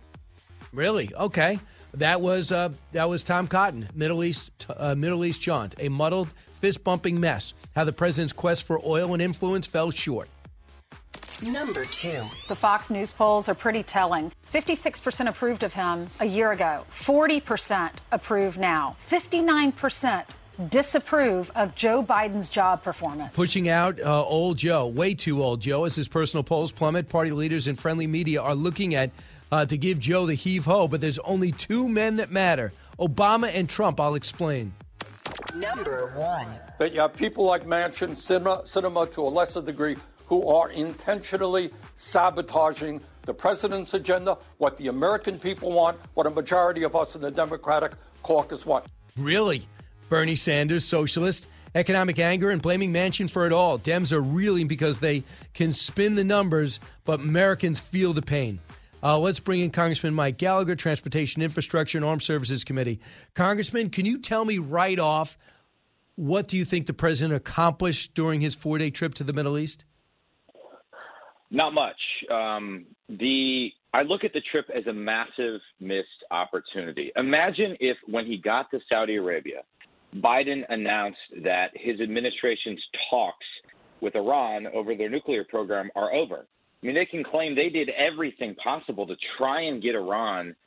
Really? Okay. That was uh, that was Tom Cotton, Middle East uh, Middle East jaunt, a muddled, fist bumping mess. How the president's quest for oil and influence fell short. Number two. The Fox News polls are pretty telling. 56% approved of him a year ago, 40% approve now, 59% disapprove of Joe Biden's job performance. Pushing out uh, old Joe, way too old Joe, as his personal polls plummet. Party leaders and friendly media are looking at uh, to give Joe the heave ho, but there's only two men that matter Obama and Trump. I'll explain. Number one. that you have people like Manchin, Sinema, Sinema to a lesser degree, who are intentionally sabotaging the president's agenda, what the American people want, what a majority of us in the Democratic caucus want. Really? Bernie Sanders, socialist, economic anger, and blaming Manchin for it all. Dems are reeling because they can spin the numbers, but Americans feel the pain. Uh, let's bring in Congressman Mike Gallagher, Transportation Infrastructure and Armed Services Committee. Congressman, can you tell me right off what do you think the president accomplished during his four day trip to the Middle East? Not much. Um, the I look at the trip as a massive missed opportunity. Imagine if, when he got to Saudi Arabia, Biden announced that his administration's talks with Iran over their nuclear program are over. I mean, they can claim they did everything possible to try and get Iran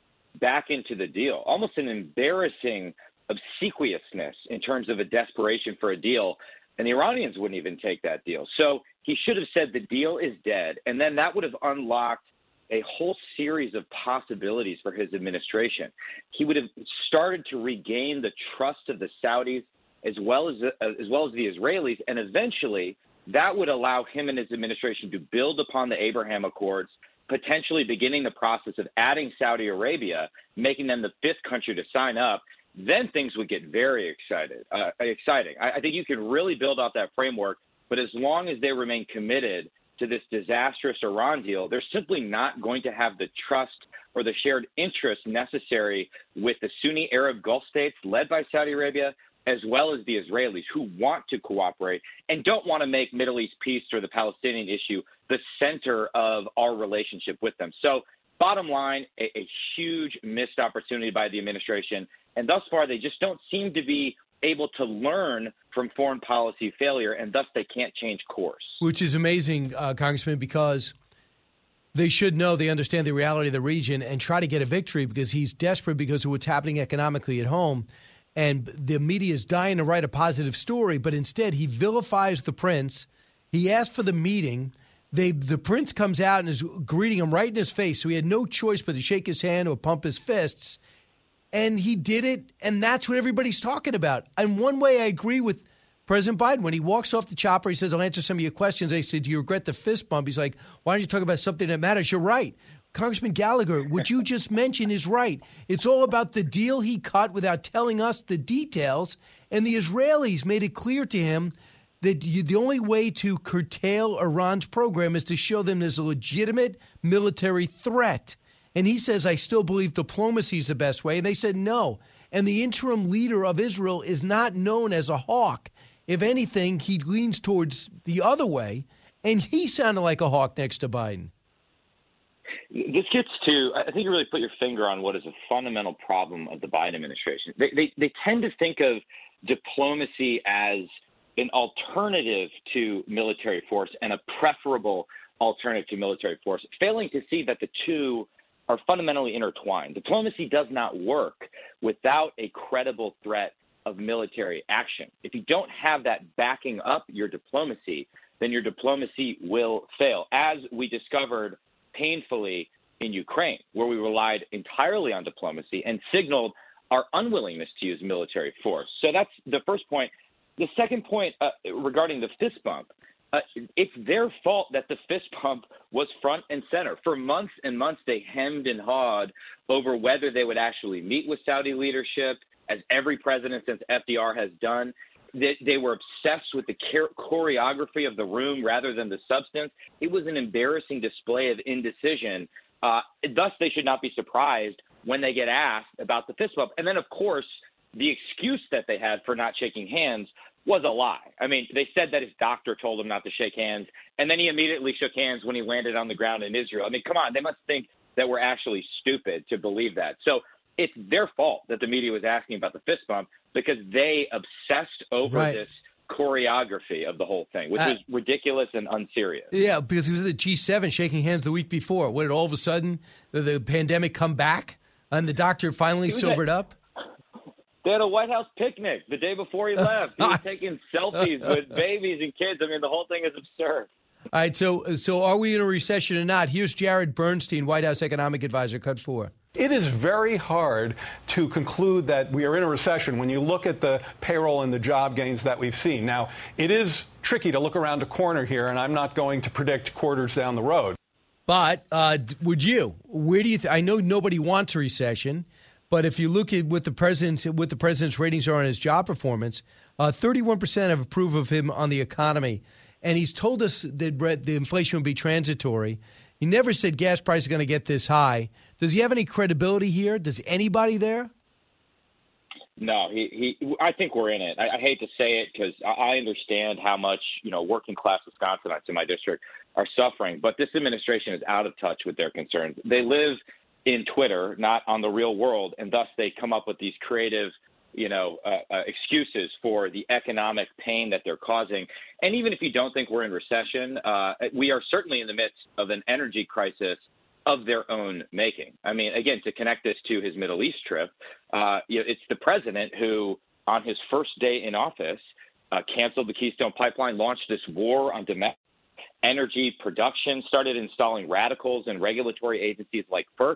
back into the deal. Almost an embarrassing obsequiousness in terms of a desperation for a deal. And the Iranians wouldn't even take that deal. So he should have said the deal is dead. And then that would have unlocked a whole series of possibilities for his administration. He would have started to regain the trust of the Saudis as well as as well as the Israelis, and eventually that would allow him and his administration to build upon the Abraham Accords, potentially beginning the process of adding Saudi Arabia, making them the fifth country to sign up. Then things would get very excited, uh, exciting. I, I think you can really build off that framework, but as long as they remain committed to this disastrous Iran deal, they're simply not going to have the trust or the shared interest necessary with the Sunni Arab Gulf states led by Saudi Arabia, as well as the Israelis who want to cooperate and don't want to make Middle East peace or the Palestinian issue the center of our relationship with them. So, bottom line, a, a huge missed opportunity by the administration. And thus far, they just don't seem to be able to learn from foreign policy failure, and thus they can't change course. Which is amazing, uh, Congressman, because they should know they understand the reality of the region and try to get a victory because he's desperate because of what's happening economically at home. And the media is dying to write a positive story, but instead he vilifies the prince. He asked for the meeting. They the prince comes out and is greeting him right in his face, so he had no choice but to shake his hand or pump his fists, and he did it, and that's what everybody's talking about. And one way I agree with President Biden when he walks off the chopper, he says, "I'll answer some of your questions." They said, "Do you regret the fist bump?" He's like, "Why don't you talk about something that matters?" You're right. Congressman Gallagher, what you just mentioned is right. It's all about the deal he cut without telling us the details. And the Israelis made it clear to him that you, the only way to curtail Iran's program is to show them there's a legitimate military threat. And he says, I still believe diplomacy is the best way. And they said, no. And the interim leader of Israel is not known as a hawk. If anything, he leans towards the other way. And he sounded like a hawk next to Biden. This gets to, I think you really put your finger on what is a fundamental problem of the Biden administration. They, they, they tend to think of diplomacy as an alternative to military force and a preferable alternative to military force, failing to see that the two are fundamentally intertwined. Diplomacy does not work without a credible threat of military action. If you don't have that backing up your diplomacy, then your diplomacy will fail, as we discovered painfully in Ukraine, where we relied entirely on diplomacy and signaled our unwillingness to use military force. So that's the first point. The second point uh, regarding the fist bump, uh, it's their fault that the fist pump was front and center. For months and months, they hemmed and hawed over whether they would actually meet with Saudi leadership, as every president since FDR has done. They, they were obsessed with the choreography of the room rather than the substance. It was an embarrassing display of indecision. Uh, thus, they should not be surprised when they get asked about the fist bump. And then, of course, the excuse that they had for not shaking hands was a lie. I mean, they said that his doctor told him not to shake hands, and then he immediately shook hands when he landed on the ground in Israel. I mean, come on, they must think that we're actually stupid to believe that. So it's their fault that the media was asking about the fist bump because they obsessed over right. this choreography of the whole thing, which uh, was ridiculous and unserious. Yeah, because he was at the G7 shaking hands the week before. What did all of a sudden the, the pandemic come back and the doctor finally sobered at, up? They had a White House picnic the day before he left. He was taking selfies with babies and kids. I mean, the whole thing is absurd. All right, so so are we in a recession or not? Here's Jared Bernstein, White House economic advisor, cut four. It is very hard to conclude that we are in a recession when you look at the payroll and the job gains that we've seen. Now, it is tricky to look around a corner here, and I'm not going to predict quarters down the road. But uh, would you? Where do you? Th- I know nobody wants a recession, but if you look at what the president's what the president's ratings are on his job performance, uh, 31% have approved of him on the economy, and he's told us that the inflation will be transitory. He never said gas prices are going to get this high. Does he have any credibility here? Does anybody there? No, he, he. I think we're in it. I, I hate to say it because I understand how much you know working class Wisconsinites in my district are suffering, but this administration is out of touch with their concerns. They live in Twitter, not on the real world, and thus they come up with these creative you know, uh, uh, excuses for the economic pain that they're causing. And even if you don't think we're in recession, uh, we are certainly in the midst of an energy crisis of their own making. I mean, again, to connect this to his Middle East trip, uh, you know, it's the president who, on his first day in office, uh, canceled the Keystone Pipeline, launched this war on domestic energy production, started installing radicals in regulatory agencies like FERC.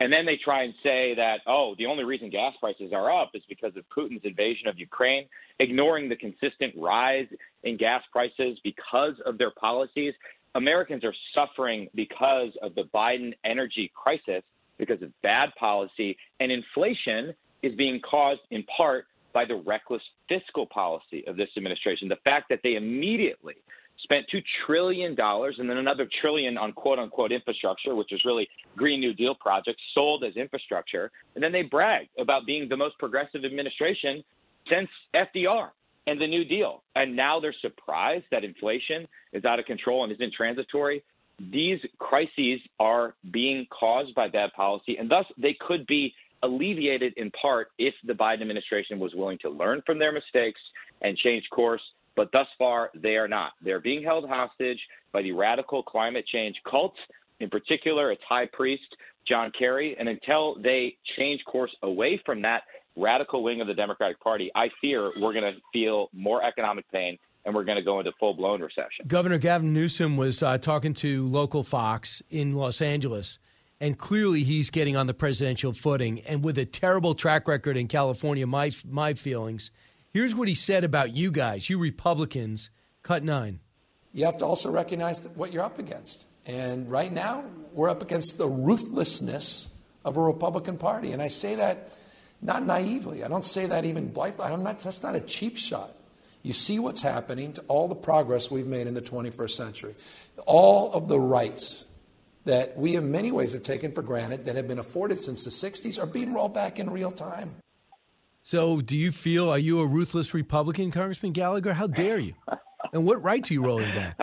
And then they try and say that, oh, the only reason gas prices are up is because of Putin's invasion of Ukraine, ignoring the consistent rise in gas prices because of their policies. Americans are suffering because of the Biden energy crisis, because of bad policy, and inflation is being caused in part by the reckless fiscal policy of this administration. The fact that they immediately spent $2 trillion and then another trillion on quote unquote infrastructure, which is really Green New Deal projects sold as infrastructure. And then they bragged about being the most progressive administration since FDR and the New Deal. And now they're surprised that inflation is out of control and isn't transitory. These crises are being caused by bad policy, and thus they could be alleviated in part if the Biden administration was willing to learn from their mistakes and change course. But thus far, they are not. They're being held hostage by the radical climate change cult, in particular, its high priest, John Kerry. And until they change course away from that radical wing of the Democratic Party, I fear we're going to feel more economic pain and we're going to go into full blown recession. Governor Gavin Newsom was uh, talking to local Fox in Los Angeles, and clearly he's getting on the presidential footing. And with a terrible track record in California, my my feelings. Here's what he said about you guys, you Republicans. Cut nine. You have to also recognize what you're up against. And right now, we're up against the ruthlessness of a Republican Party. And I say that not naively. I don't say that even blithely. I'm not, that's not a cheap shot. You see what's happening to all the progress we've made in the 21st century. All of the rights that we, in many ways, have taken for granted that have been afforded since the 60s are being rolled back in real time. So, do you feel, are you a ruthless Republican, Congressman Gallagher? How dare you? And what rights are you rolling back?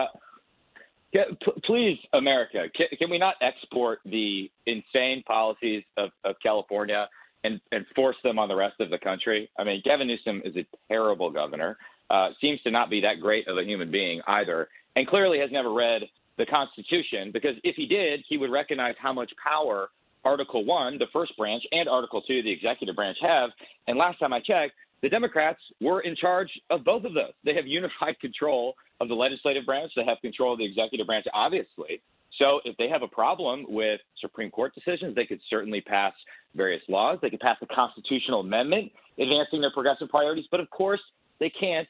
please, America, can, can, we not export the insane policies of, of California and, and, force them on the rest of the country? I mean, Gavin Newsom is a terrible governor, uh, seems to not be that great of a human being either, and clearly has never read the Constitution because if he did, he would recognize how much power Article 1, the first branch, and Article 2, the executive branch, have. And last time I checked, the Democrats were in charge of both of those. They have unified control of the legislative branch, they have control of the executive branch, obviously. So if they have a problem with Supreme Court decisions, they could certainly pass various laws. They could pass a constitutional amendment advancing their progressive priorities. But of course, they can't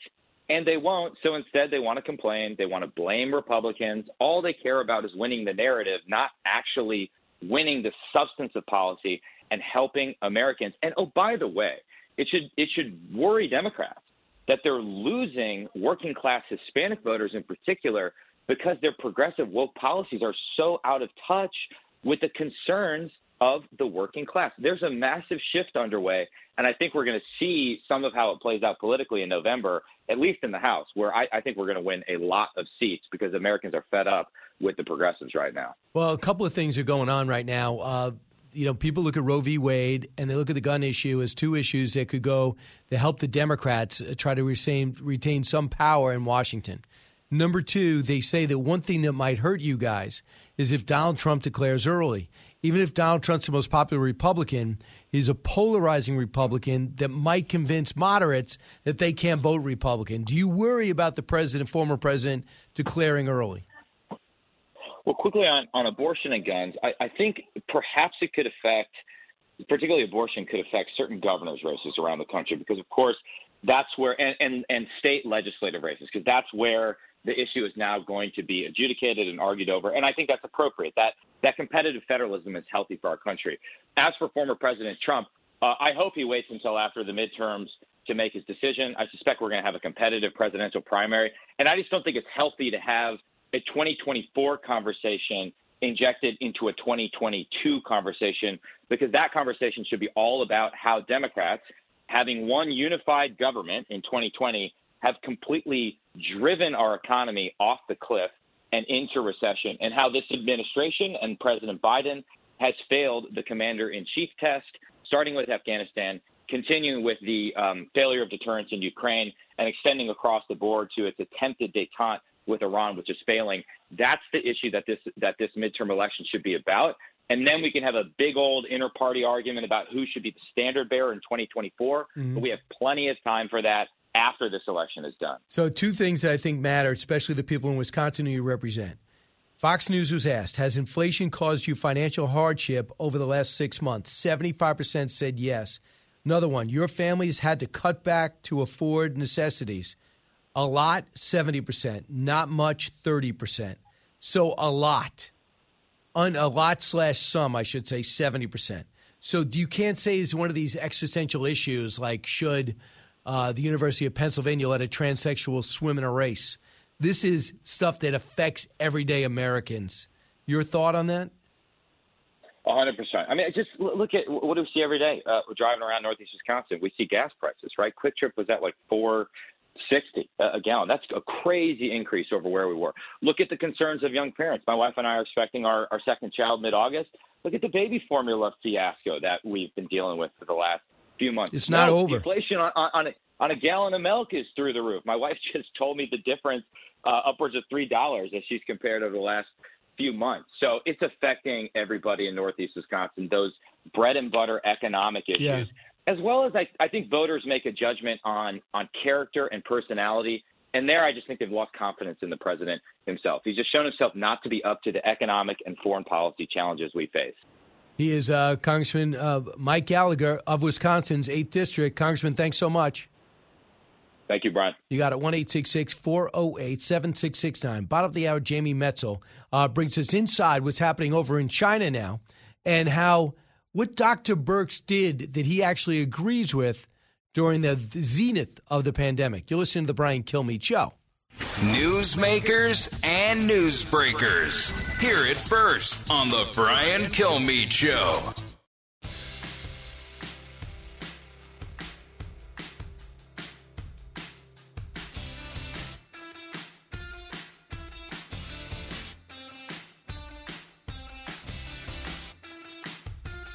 and they won't. So instead, they want to complain. They want to blame Republicans. All they care about is winning the narrative, not actually winning the substance of policy and helping Americans. And oh, by the way, it should it should worry Democrats that they're losing working class Hispanic voters in particular because their progressive woke policies are so out of touch with the concerns of the working class. There's a massive shift underway, and I think we're going to see some of how it plays out politically in November, at least in the House, where I, I think we're going to win a lot of seats because Americans are fed up with the progressives right now. Well, a couple of things are going on right now. Uh, you know, people look at Roe v. Wade and they look at the gun issue as two issues that could go to help the Democrats uh, try to retain, retain some power in Washington. Number two, they say that one thing that might hurt you guys is if Donald Trump declares early. Even if Donald Trump's the most popular Republican, he's a polarizing Republican that might convince moderates that they can't vote Republican. Do you worry about the president, former president, declaring early? Well, quickly on, on abortion and guns, I, I think perhaps it could affect, particularly abortion, could affect certain governors' races around the country because, of course, that's where, and, and, and state legislative races, because that's where the issue is now going to be adjudicated and argued over. And I think that's appropriate. That, that competitive federalism is healthy for our country. As for former President Trump, uh, I hope he waits until after the midterms to make his decision. I suspect we're going to have a competitive presidential primary. And I just don't think it's healthy to have a 2024 conversation injected into a 2022 conversation because that conversation should be all about how Democrats, having one unified government in 2020, have completely driven our economy off the cliff and into recession, and how this administration and President Biden has failed the commander in chief test, starting with Afghanistan, continuing with the um, failure of deterrence in Ukraine, and extending across the board to its attempted detente with Iran, which is failing. That's the issue that this that this midterm election should be about. And then we can have a big old inter-party argument about who should be the standard bearer in 2024. Mm-hmm. But we have plenty of time for that after this election is done. So, two things that I think matter, especially the people in Wisconsin who you represent. Fox News was asked, Has inflation caused you financial hardship over the last six months? 75% said yes. Another one, your family has had to cut back to afford necessities. A lot, 70%. Not much, 30%. So a lot. Un, a lot slash some, I should say, 70%. So you can't say it's one of these existential issues like should uh, the University of Pennsylvania let a transsexual swim in a race? This is stuff that affects everyday Americans. Your thought on that? 100%. I mean, just look at what do we see every day? Uh, we're driving around Northeast Wisconsin. We see gas prices, right? Kwik Trip was at like four sixty a gallon. That's a crazy increase over where we were. Look at the concerns of young parents. My wife and I are expecting our, our second child mid August. Look at the baby formula fiasco that we've been dealing with for the last few months. It's not no, over. Inflation on, on, a, on a gallon of milk is through the roof. My wife just told me the difference uh, upwards of $3 as she's compared over the last few months. So it's affecting everybody in Northeast Wisconsin, those bread and butter economic issues. Yeah as well as I, I think voters make a judgment on on character and personality And there, I just think they've lost confidence in the president himself. He's just shown himself not to be up to the economic and foreign policy challenges we face. He is uh, Congressman uh, Mike Gallagher of Wisconsin's 8th District. Congressman, thanks so much. Thank you, Brian. You got it. 1 408 7669. Bottom of the hour, Jamie Metzel uh, brings us inside what's happening over in China now and how what Dr. Birx did that he actually agrees with during the zenith of the pandemic. You're listening to the Brian Kilmeade Show. Newsmakers and newsbreakers. Hear it first on the Brian Kilmeade Show.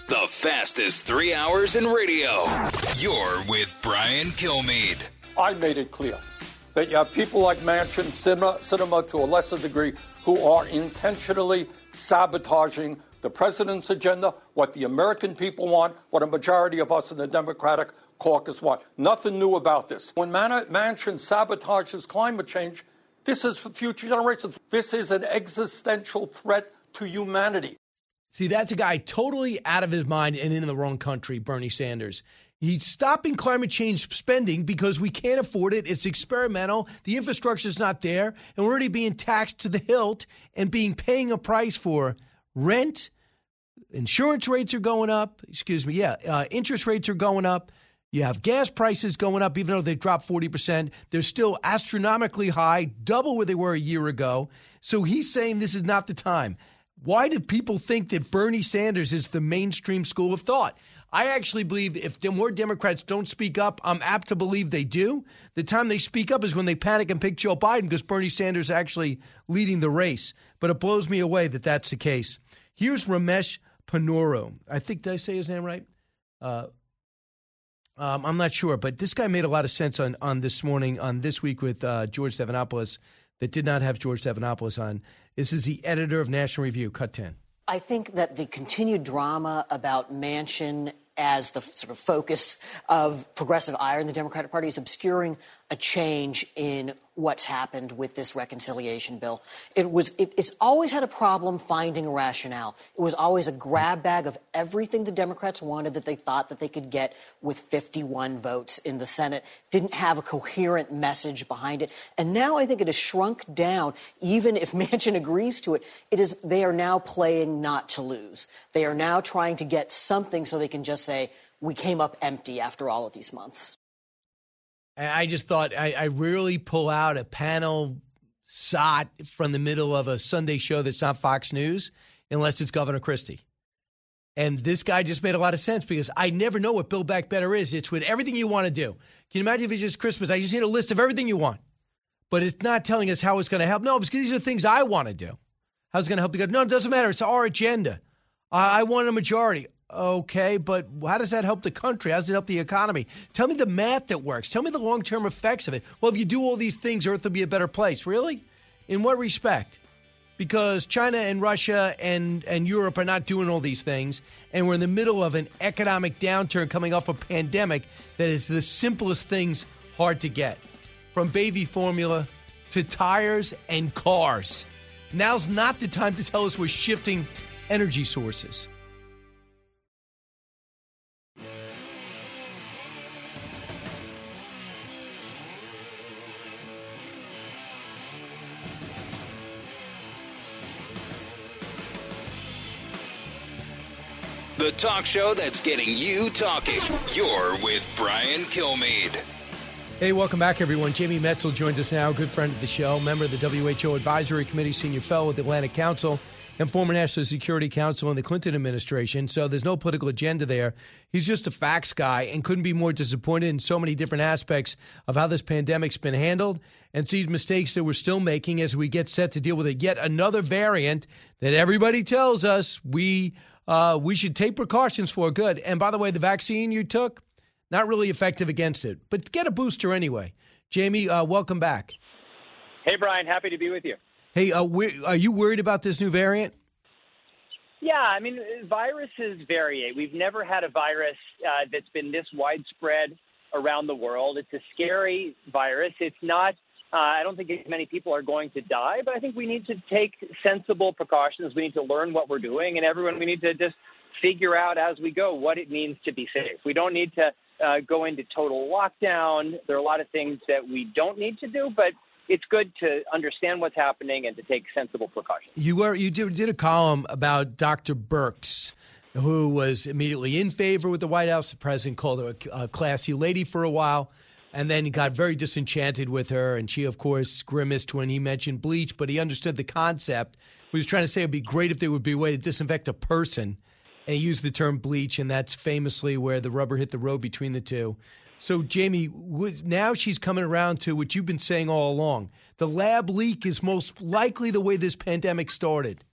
The fastest three hours in radio. You're with Brian Kilmeade. I made it clear that you have people like Manchin, cinema, Sinema to a lesser degree, who are intentionally sabotaging the president's agenda, what the American people want, what a majority of us in the Democratic caucus want. Nothing new about this. When Man- Manchin sabotages climate change, this is for future generations. This is an existential threat to humanity. See, that's a guy totally out of his mind and in the wrong country, Bernie Sanders. He's stopping climate change spending because we can't afford it. It's experimental. The infrastructure's not there, and we're already being taxed to the hilt and being paying a price for rent. Insurance rates are going up. Excuse me. Yeah, uh, interest rates are going up. You have gas prices going up, even though they dropped 40%. They're still astronomically high, double where they were a year ago. So he's saying this is not the time. Why do people think that Bernie Sanders is the mainstream school of thought? I actually believe if more Democrats don't speak up, I'm apt to believe they do. The time they speak up is when they panic and pick Joe Biden because Bernie Sanders is actually leading the race. But it blows me away that that's the case. Here's Ramesh Ponnuru. I think, did I say his name right? Uh, um, I'm not sure, but this guy made a lot of sense on, on this morning, on this week with uh, George Stephanopoulos that did not have George Stephanopoulos on. This is the editor of National Review, Cut 10. I think that the continued drama about Manchin as the sort of focus of progressive ire in the Democratic Party is obscuring a change in what's happened with this reconciliation bill. It was it, it's always had a problem finding a rationale. It was always a grab bag of everything the Democrats wanted that they thought that they could get with 51 votes in the Senate. Didn't have a coherent message behind it. And now I think it has shrunk down even if Manchin agrees to it. It is they are now playing not to lose. They are now trying to get something so they can just say we came up empty after all of these months. And I just thought I, I rarely pull out a panel shot from the middle of a Sunday show that's not Fox News unless it's Governor Christie. And this guy just made a lot of sense because I never know what Build Back Better is. It's with everything you want to do. Can you imagine if it's just Christmas? I just need a list of everything you want. But it's not telling us how it's going to help. No, because these are the things I want to do. How's it going to help you? No, it doesn't matter. It's our agenda. I, I want a majority. Okay, but how does that help the country? How does it help the economy? Tell me the math that works. Tell me the long term effects of it. Well, if you do all these things, Earth will be a better place. Really? In what respect? Because China and Russia and, and Europe are not doing all these things, and we're in the middle of an economic downturn coming off a pandemic that is the simplest things hard to get. From baby formula to tires and cars. Now's not the time to tell us we're shifting energy sources. The talk show that's getting you talking. You're with Brian Kilmeade. Hey, welcome back, everyone. Jamie Metzl joins us now, good friend of the show, member of the WHO Advisory Committee, senior fellow with the Atlantic Council, and former National Security Council in the Clinton administration. So there's no political agenda there. He's just a facts guy and couldn't be more disappointed in so many different aspects of how this pandemic's been handled and sees mistakes that we're still making as we get set to deal with it. Yet another variant that everybody tells us we uh, we should take precautions for. Good. And by the way, the vaccine you took, not really effective against it, but get a booster anyway. Jamie, uh, welcome back. Hey, Brian, happy to be with you. Hey, uh, are you worried about this new variant? Yeah, I mean, viruses vary. We've never had a virus uh, that's been this widespread around the world. It's a scary virus. It's not Uh, I don't think many people are going to die, but I think we need to take sensible precautions. We need to learn what we're doing, and everyone, we need to just figure out as we go what it means to be safe. We don't need to uh, go into total lockdown. There are a lot of things that we don't need to do, but it's good to understand what's happening and to take sensible precautions. You were you did, did a column about Dr. Birx, who was immediately in favor with the White House. The president called her a, a classy lady for a while, and then he got very disenchanted with her. And she, of course, grimaced when he mentioned bleach, but he understood the concept. He was trying to say it'd be great if there would be a way to disinfect a person, and he used the term bleach, and that's famously where the rubber hit the road between the two. So, Jamie, now she's coming around to what you've been saying all along. The lab leak is most likely the way this pandemic started.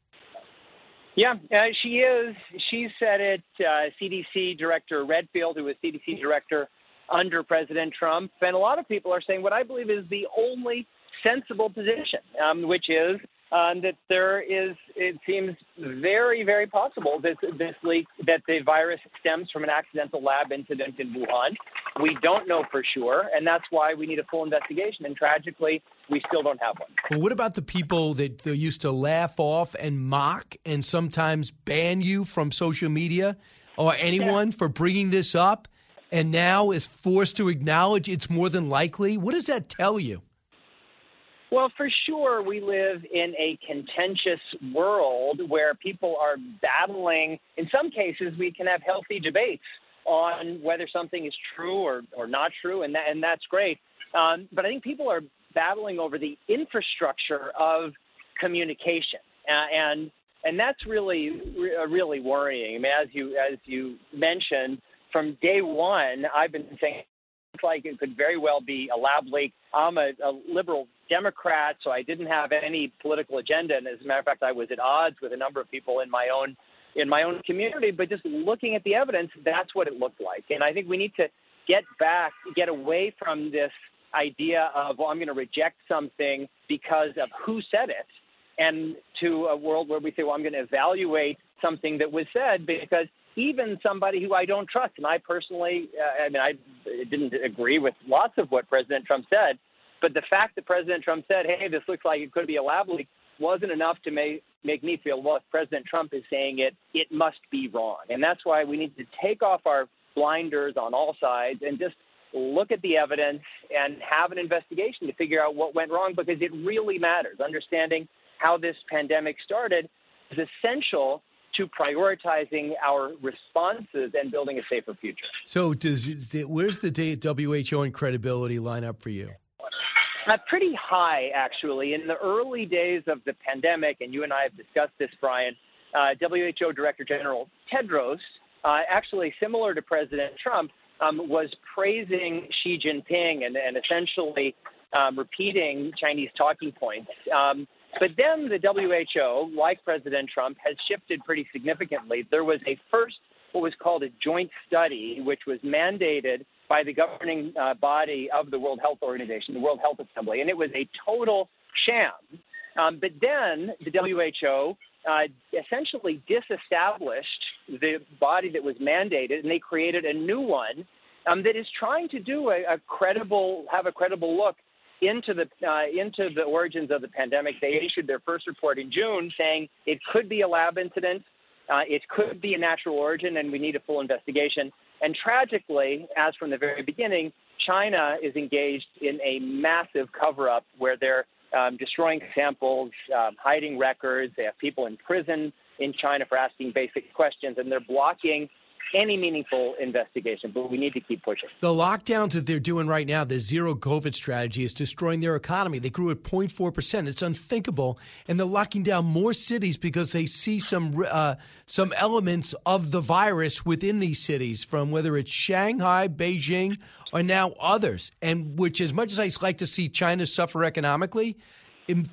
Yeah, uh, she is. She said it. Uh, CDC Director Redfield, who was CDC Director under President Trump, and a lot of people are saying what I believe is the only sensible position, um, which is um, that there is, it seems very, very possible that this leak, that the virus stems from an accidental lab incident in Wuhan. We don't know for sure, and that's why we need a full investigation. And tragically, we still don't have one. Well, what about the people that they used to laugh off and mock and sometimes ban you from social media or anyone yeah. for bringing this up and now is forced to acknowledge it's more than likely? What does that tell you? Well, for sure, we live in a contentious world where people are battling. In some cases, we can have healthy debates on whether something is true or, or not true, and, that, and that's great. Um, but I think people are battling over the infrastructure of communication, uh, and and that's really really worrying. I mean, as you as you mentioned, from day one, I've been saying it's like it could very well be a lab leak. I'm a, a liberal Democrat, so I didn't have any political agenda. And as a matter of fact, I was at odds with a number of people in my own in my own community. But just looking at the evidence, that's what it looked like. And I think we need to get back, get away from this idea of well, I'm going to reject something because of who said it, and to a world where we say, well, I'm going to evaluate something that was said because even somebody who I don't trust, and I personally, uh, I mean, I didn't agree with lots of what President Trump said, but the fact that President Trump said, hey, this looks like it could be a lab leak, wasn't enough to make, make me feel, well, if President Trump is saying it, it must be wrong. And that's why we need to take off our blinders on all sides and just look at the evidence and have an investigation to figure out what went wrong because it really matters. Understanding how this pandemic started is essential to prioritizing our responses and building a safer future. So, does where's the date WHO and credibility line up for you? Uh, pretty high, actually. In the early days of the pandemic, and you and I have discussed this, Brian, uh, WHO Director General Tedros, uh, actually similar to President Trump, um, was praising Xi Jinping and, and essentially um, repeating Chinese talking points. Um, but then the WHO, like President Trump, has shifted pretty significantly. There was a first, what was called a joint study, which was mandated by the governing uh, body of the World Health Organization, the World Health Assembly, and it was a total sham. Um, but then the WHO uh, essentially disestablished the body that was mandated, and they created a new one um, that is trying to do a, a credible, have a credible look into the uh, into the origins of the pandemic. They issued their first report in June, saying it could be a lab incident, uh, it could be a natural origin, and we need a full investigation. And tragically, as from the very beginning, China is engaged in a massive cover-up where they're um, destroying samples, um, hiding records. They have people in prison in China for asking basic questions, and they're blocking any meaningful investigation, but we need to keep pushing. The lockdowns that they're doing right now, the zero COVID strategy, is destroying their economy. They grew at 0.4%. It's unthinkable. And they're locking down more cities because they see some, uh, some elements of the virus within these cities, from whether it's Shanghai, Beijing, or now others. And which, as much as I like to see China suffer economically,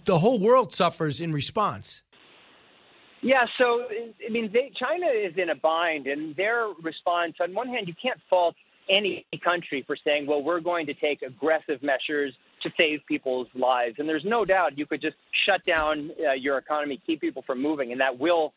the whole world suffers in response. Yeah, so I mean, they, China is in a bind, and their response. On one hand, you can't fault any country for saying, "Well, we're going to take aggressive measures to save people's lives," and there's no doubt you could just shut down uh, your economy, keep people from moving, and that will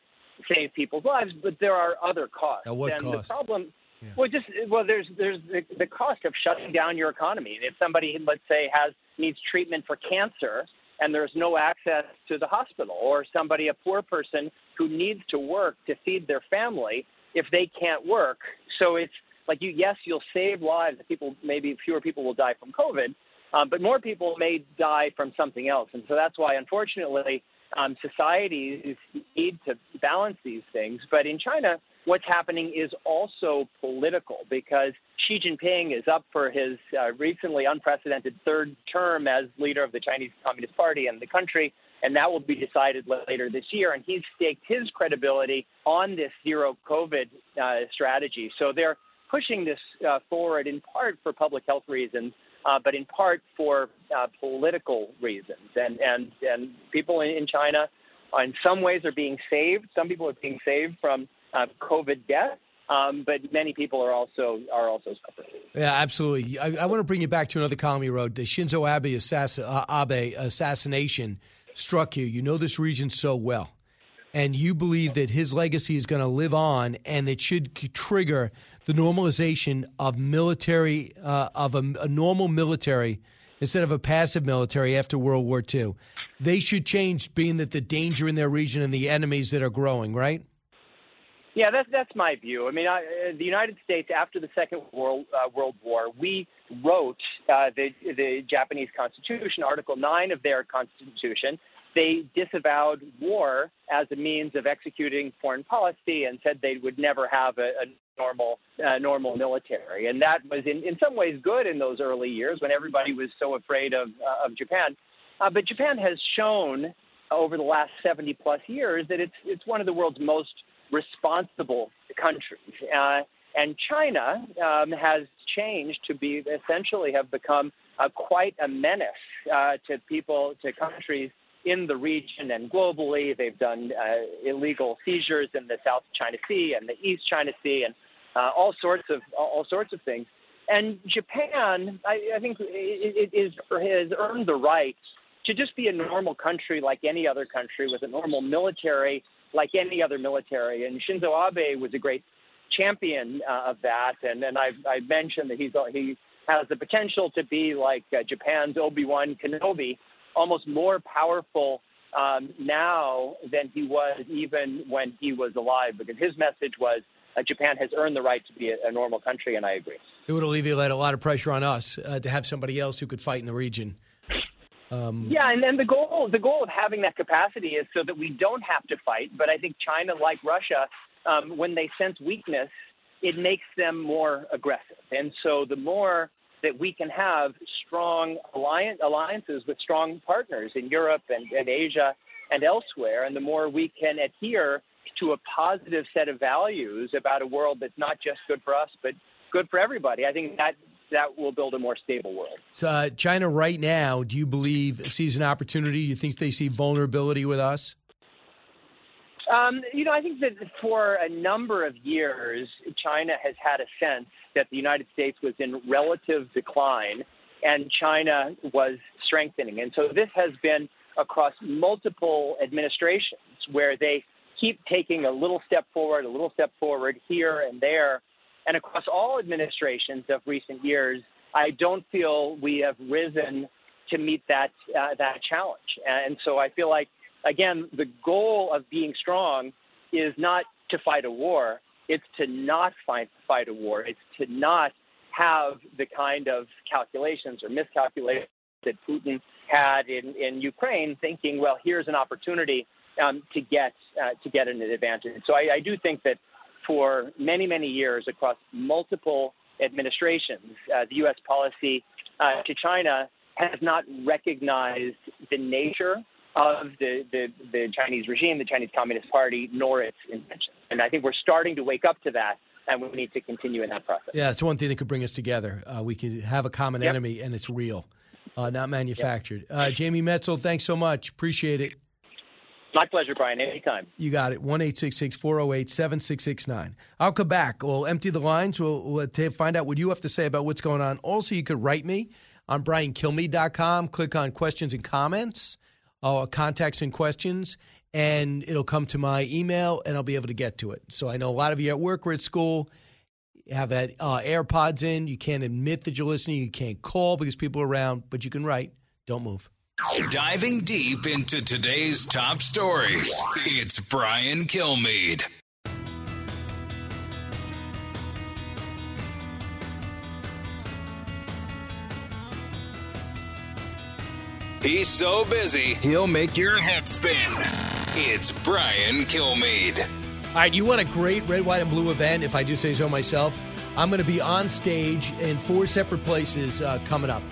save people's lives. But there are other costs. At what and cost? The problem. Yeah. Well, just well, there's there's the, the cost of shutting down your economy. If somebody, let's say, has needs treatment for cancer and there's no access to the hospital, or somebody, a poor person who needs to work to feed their family if they can't work. So it's like you, yes, you'll save lives. People, maybe fewer people will die from COVID, um, but more people may die from something else. And so that's why, unfortunately, um, societies need to balance these things. But in China, what's happening is also political because Xi Jinping is up for his uh, recently unprecedented third term as leader of the Chinese Communist Party and the country, and that will be decided later this year. And he's staked his credibility on this zero COVID uh, strategy. So they're pushing this uh, forward in part for public health reasons. Uh, but in part for uh, political reasons, and and and people in, in China, in some ways, are being saved. Some people are being saved from uh, COVID death. Um, but many people are also are also suffering. Yeah, absolutely. I, I, want to bring you back to another column you wrote. The Shinzo Abe, uh, Abe assassination struck you. You know this region so well, and you believe that his legacy is going to live on, and it should trigger the normalization of military uh, of a, a normal military instead of a passive military after World War II. They should change, being that the danger in their region and the enemies that are growing. Right. Yeah, that's that's my view. I mean, I, uh, the United States after the Second World uh, World War, we wrote uh, the the Japanese Constitution, Article Nine of their Constitution. They disavowed war as a means of executing foreign policy and said they would never have a, a normal uh, normal military, and that was in in some ways good in those early years when everybody was so afraid of uh, of Japan. Uh, but Japan has shown over the last 70 plus years that it's it's one of the world's most responsible countries. Uh, and China um, has changed to be essentially have become quite a menace uh, to people, to countries in the region and globally. They've done uh, illegal seizures in the South China Sea and the East China Sea, and uh, all sorts of all sorts of things. And Japan, I, I think, it, it is has earned the right to just be a normal country like any other country with a normal military like any other military. And Shinzo Abe was a great champion uh, of that. And then I've, I've mentioned that he's he has the potential to be like uh, Japan's Obi Wan Kenobi, almost more powerful um, now than he was even when he was alive, because his message was. Uh, Japan has earned the right to be a, a, normal country, and I agree. It would alleviate a lot of pressure on us uh, to have somebody else who could fight in the region. Um, yeah, and then the goal the goal of having that capacity is so that we don't have to fight. But I think China, like Russia, um, when they sense weakness, it makes them more aggressive. And so the more that we can have strong alliance, alliances with strong partners in Europe and, and Asia and elsewhere, and the more we can adhere to a positive set of values about a world that's not just good for us, but good for everybody. I think that that will build a more stable world. So, uh, China right now, do you believe sees an opportunity? You think they see vulnerability with us? Um, you know, I think that for a number of years, China has had a sense that the United States was in relative decline and China was strengthening. And so this has been across multiple administrations where they keep taking a little step forward, a little step forward here and there and across all administrations of recent years, I don't feel we have risen to meet that uh, that challenge. And so I feel like again, the goal of being strong is not to fight a war; it's to not fight fight a war. It's to not have the kind of calculations or miscalculations that Putin had in, in Ukraine, thinking, well, here's an opportunity um, to get uh, to get an advantage. So I, I do think that for many, many years across multiple administrations, uh, the U.S. policy uh, to China has not recognized the nature of the, the, the, Chinese regime, the Chinese Communist Party, nor its intentions. And I think we're starting to wake up to that, and we need to continue in that process. Yeah, it's one thing that could bring us together. Uh, we can have a common yep. enemy, and it's real, uh, not manufactured. Yep. Uh, Jamie Metzl, thanks so much. Appreciate it. My pleasure, Brian. Anytime. You got it. 1 408 7669. I'll come back. We'll empty the lines. We'll, we'll find out what you have to say about what's going on. Also, you could write me on briankilmeade.com. Click on questions and comments, uh, contacts and questions, and it'll come to my email, and I'll be able to get to it. So I know a lot of you at work or at school have that uh, AirPods in. You can't admit that you're listening. You can't call because people are around, but you can write Don't move. Diving deep into today's top stories, it's Brian Kilmeade. He's so busy, he'll make your head spin. It's Brian Kilmeade. All right, you want a great red, white, and blue event, if I do say so myself? I'm going to be on stage in four separate places uh, coming up.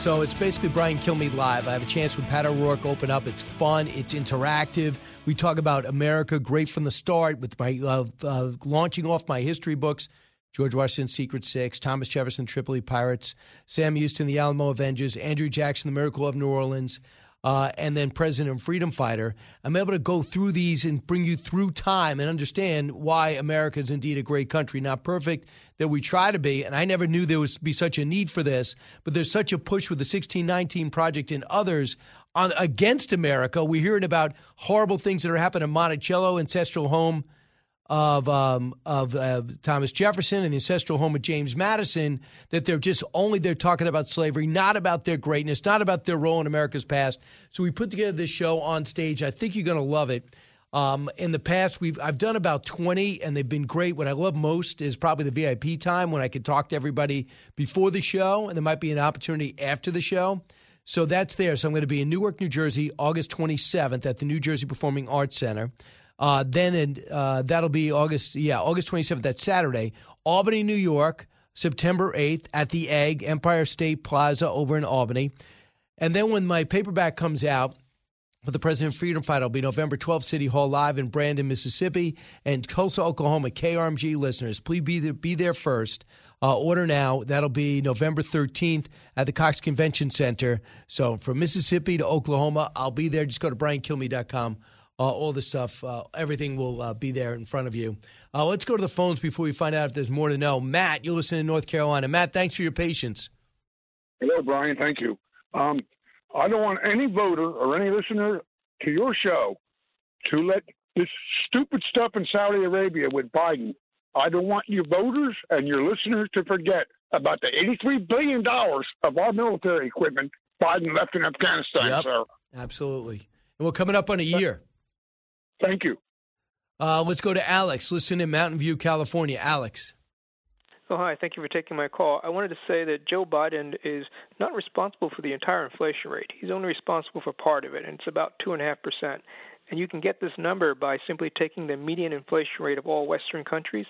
So it's basically Brian Kilmeade Live. I have a chance with Pat O'Rourke open up. It's fun, it's interactive. We talk about America great from the start with my uh, uh, launching off my history books. George Washington's Secret Six, Thomas Jefferson, Tripoli Pirates, Sam Houston, the Alamo Avengers, Andrew Jackson, the Miracle of New Orleans, uh, and then President and Freedom Fighter. I'm able to go through these and bring you through time and understand why America is indeed a great country. Not perfect that we try to be, and I never knew there would be such a need for this, but there's such a push with the 1619 Project and others on against America. We're hearing about horrible things that are happening in Monticello, ancestral home of um, of uh, Thomas Jefferson and the ancestral home of James Madison that they're just only they're talking about slavery, not about their greatness, not about their role in America's past. So we put together this show on stage. I think you're going to love it. Um, in the past, we've I've done about 20, and they've been great. What I love most is probably the VIP time when I can talk to everybody before the show, and there might be an opportunity after the show. So that's there. So I'm going to be in Newark, New Jersey, August 27th at the New Jersey Performing Arts Center. Uh, then in, uh, that'll be August, yeah, August 27th, that's Saturday. Albany, New York, September 8th at the Egg, Empire State Plaza over in Albany. And then when my paperback comes out, for the President Freedom Fight, it'll be November 12th, City Hall Live in Brandon, Mississippi, and Tulsa, Oklahoma. KRMG listeners, please be there, be there first. Uh, order now. That'll be November 13th at the Cox Convention Center. So from Mississippi to Oklahoma, I'll be there. Just go to briankilmeade.com uh, all the stuff. Uh, everything will uh, be there in front of you. Uh, let's go to the phones before we find out if there's more to know. Matt, you're listening to North Carolina. Matt, thanks for your patience. Hello, Brian. Thank you. Um, I don't want any voter or any listener to your show to let this stupid stuff in Saudi Arabia with Biden. I don't want your voters and your listeners to forget about the $83 billion of our military equipment Biden left in Afghanistan, Yep. sir. Absolutely. And we're coming up on a year. Thank you. Uh, let's go to Alex. Listen in Mountain View, California. Alex. Oh, hi. Thank you for taking my call. I wanted to say that Joe Biden is not responsible for the entire inflation rate. He's only responsible for part of it, and it's about 2.5%. And you can get this number by simply taking the median inflation rate of all Western countries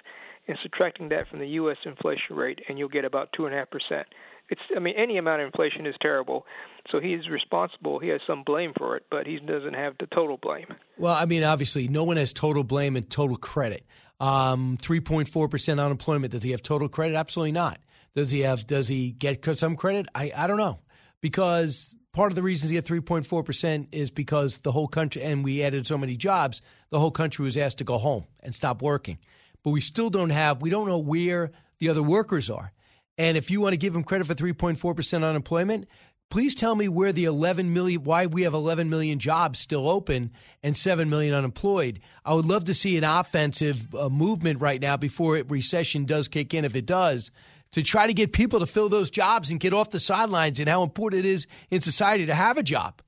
and subtracting that from the U.S. inflation rate, and you'll get about 2.5%. It's, I mean, any amount of inflation is terrible. So he's responsible. He has some blame for it, but he doesn't have the total blame. Well, I mean, obviously, no one has total blame and total credit. Um, 3.4% unemployment. Does he have total credit? Absolutely not. Does he have, does he get some credit? I, I don't know. Because part of the reasons he had 3.4% is because the whole country, and we added so many jobs, the whole country was asked to go home and stop working. But we still don't have, we don't know where the other workers are. And if you want to give him credit for 3.4% unemployment, please tell me where the 11 million, why we have 11 million jobs still open and 7 million unemployed. I would love to see an offensive uh, movement right now before it, recession does kick in, if it does, to try to get people to fill those jobs and get off the sidelines and how important it is in society to have a job.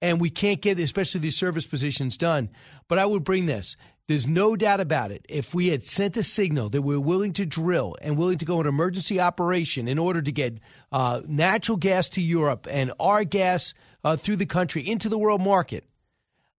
And we can't get, especially these service positions, done. But I would bring this. There's no doubt about it. If we had sent a signal that we're willing to drill and willing to go into emergency operation in order to get uh, natural gas to Europe and our gas uh, through the country into the world market,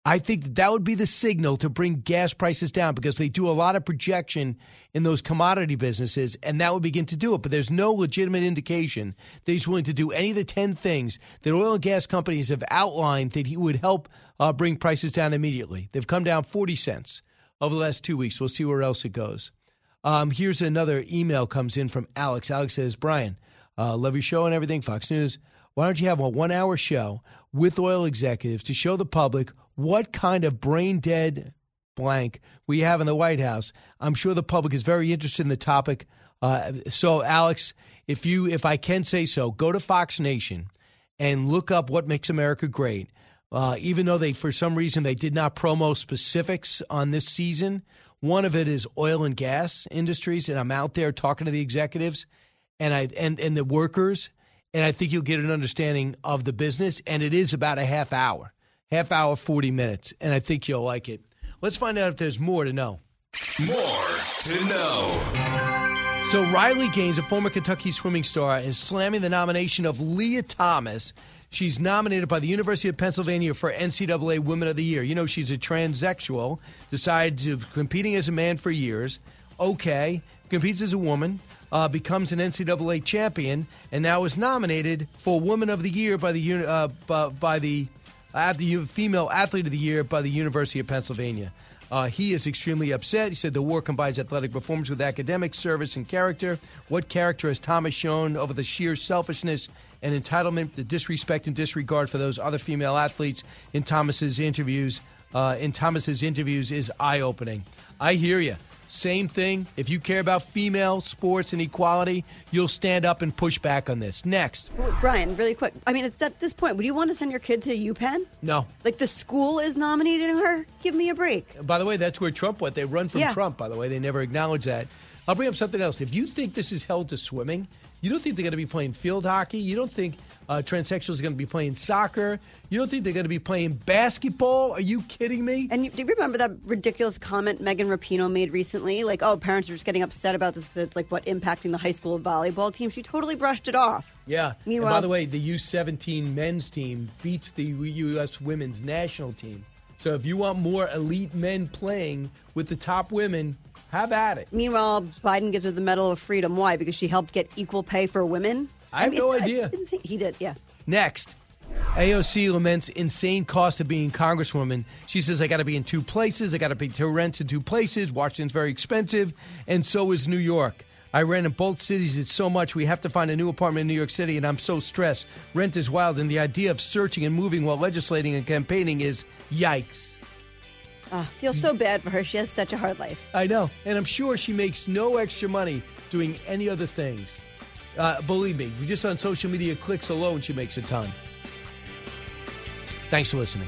I think that, that would be the signal to bring gas prices down because they do a lot of projection in those commodity businesses, and that would begin to do it. But there's no legitimate indication that he's willing to do any of the 10 things that oil and gas companies have outlined that he would help uh, bring prices down immediately. They've come down 40 cents over the last two weeks. We'll see where else it goes. Um, here's another email comes in from Alex. Alex says, Brian, uh, love your show and everything, Fox News. Why don't you have a one hour show with oil executives to show the public what kind of brain dead blank we have in the White House? I'm sure the public is very interested in the topic. Uh, so, Alex, if you, if I can say so, go to Fox Nation and look up what makes America great. Uh, even though they, for some reason, they did not promo specifics on this season. One of it is oil and gas industries, and I'm out there talking to the executives and I and and the workers, and I think you'll get an understanding of the business. And it is about a half hour, half hour, 40 minutes. And I think you'll like it. Let's find out if there's more to know. More to know. So Riley Gaines, a former Kentucky swimming star, is slamming the nomination of Lia Thomas. She's nominated by the University of Pennsylvania for NCAA Women of the Year. You know, she's a transsexual, decides of competing as a man for years. Okay, competes as a woman, uh, becomes an NCAA champion, and now is nominated for Woman of the Year by the uh, by, by the uh, the Female Athlete of the Year by the University of Pennsylvania. Uh, he is extremely upset. He said the war combines athletic performance with academic service and character. What character has Thomas shown over the sheer selfishness and entitlement, the disrespect and disregard for those other female athletes in Thomas's interviews? Uh, in Thomas's interviews is eye opening. I hear you. Same thing. If you care about female sports and equality, you'll stand up and push back on this. Next. Brian, really quick. I mean, it's at this point. Would you want to send your kid to UPenn? No. Like the school is nominating her? Give me a break. By the way, that's where Trump went. They run from Yeah. Trump, by the way. They never acknowledge that. I'll bring up something else. If you think this is held to swimming, you don't think they're going to be playing field hockey. You don't think uh, transsexuals are going to be playing soccer. You don't think they're going to be playing basketball. Are you kidding me? And you, do you remember that ridiculous comment Megan Rapinoe made recently? Like, oh, parents are just getting upset about this. It's like what impacting the high school volleyball team. She totally brushed it off. Yeah. and Meanwhile- by the way, the U17 men's team beats the U.S. women's national team. So if you want more elite men playing with the top women, have at it. Meanwhile, Biden gives her the Medal of Freedom. Why? Because she helped get equal pay for women. I have mean, no idea. He did, yeah. Next, AOC laments insane cost of being congresswoman. She says, I got to be in two places. I got to pay two rents in two places. Washington's very expensive, and so is New York. I rent in both cities. It's so much. We have to find a new apartment in New York City, and I'm so stressed. Rent is wild, and the idea of searching and moving while legislating and campaigning is yikes. Ah, feel so bad for her. She has such a hard life. I know, and I'm sure she makes no extra money doing any other things. Uh, believe me, we just on social media clicks alone, she makes a ton. Thanks for listening.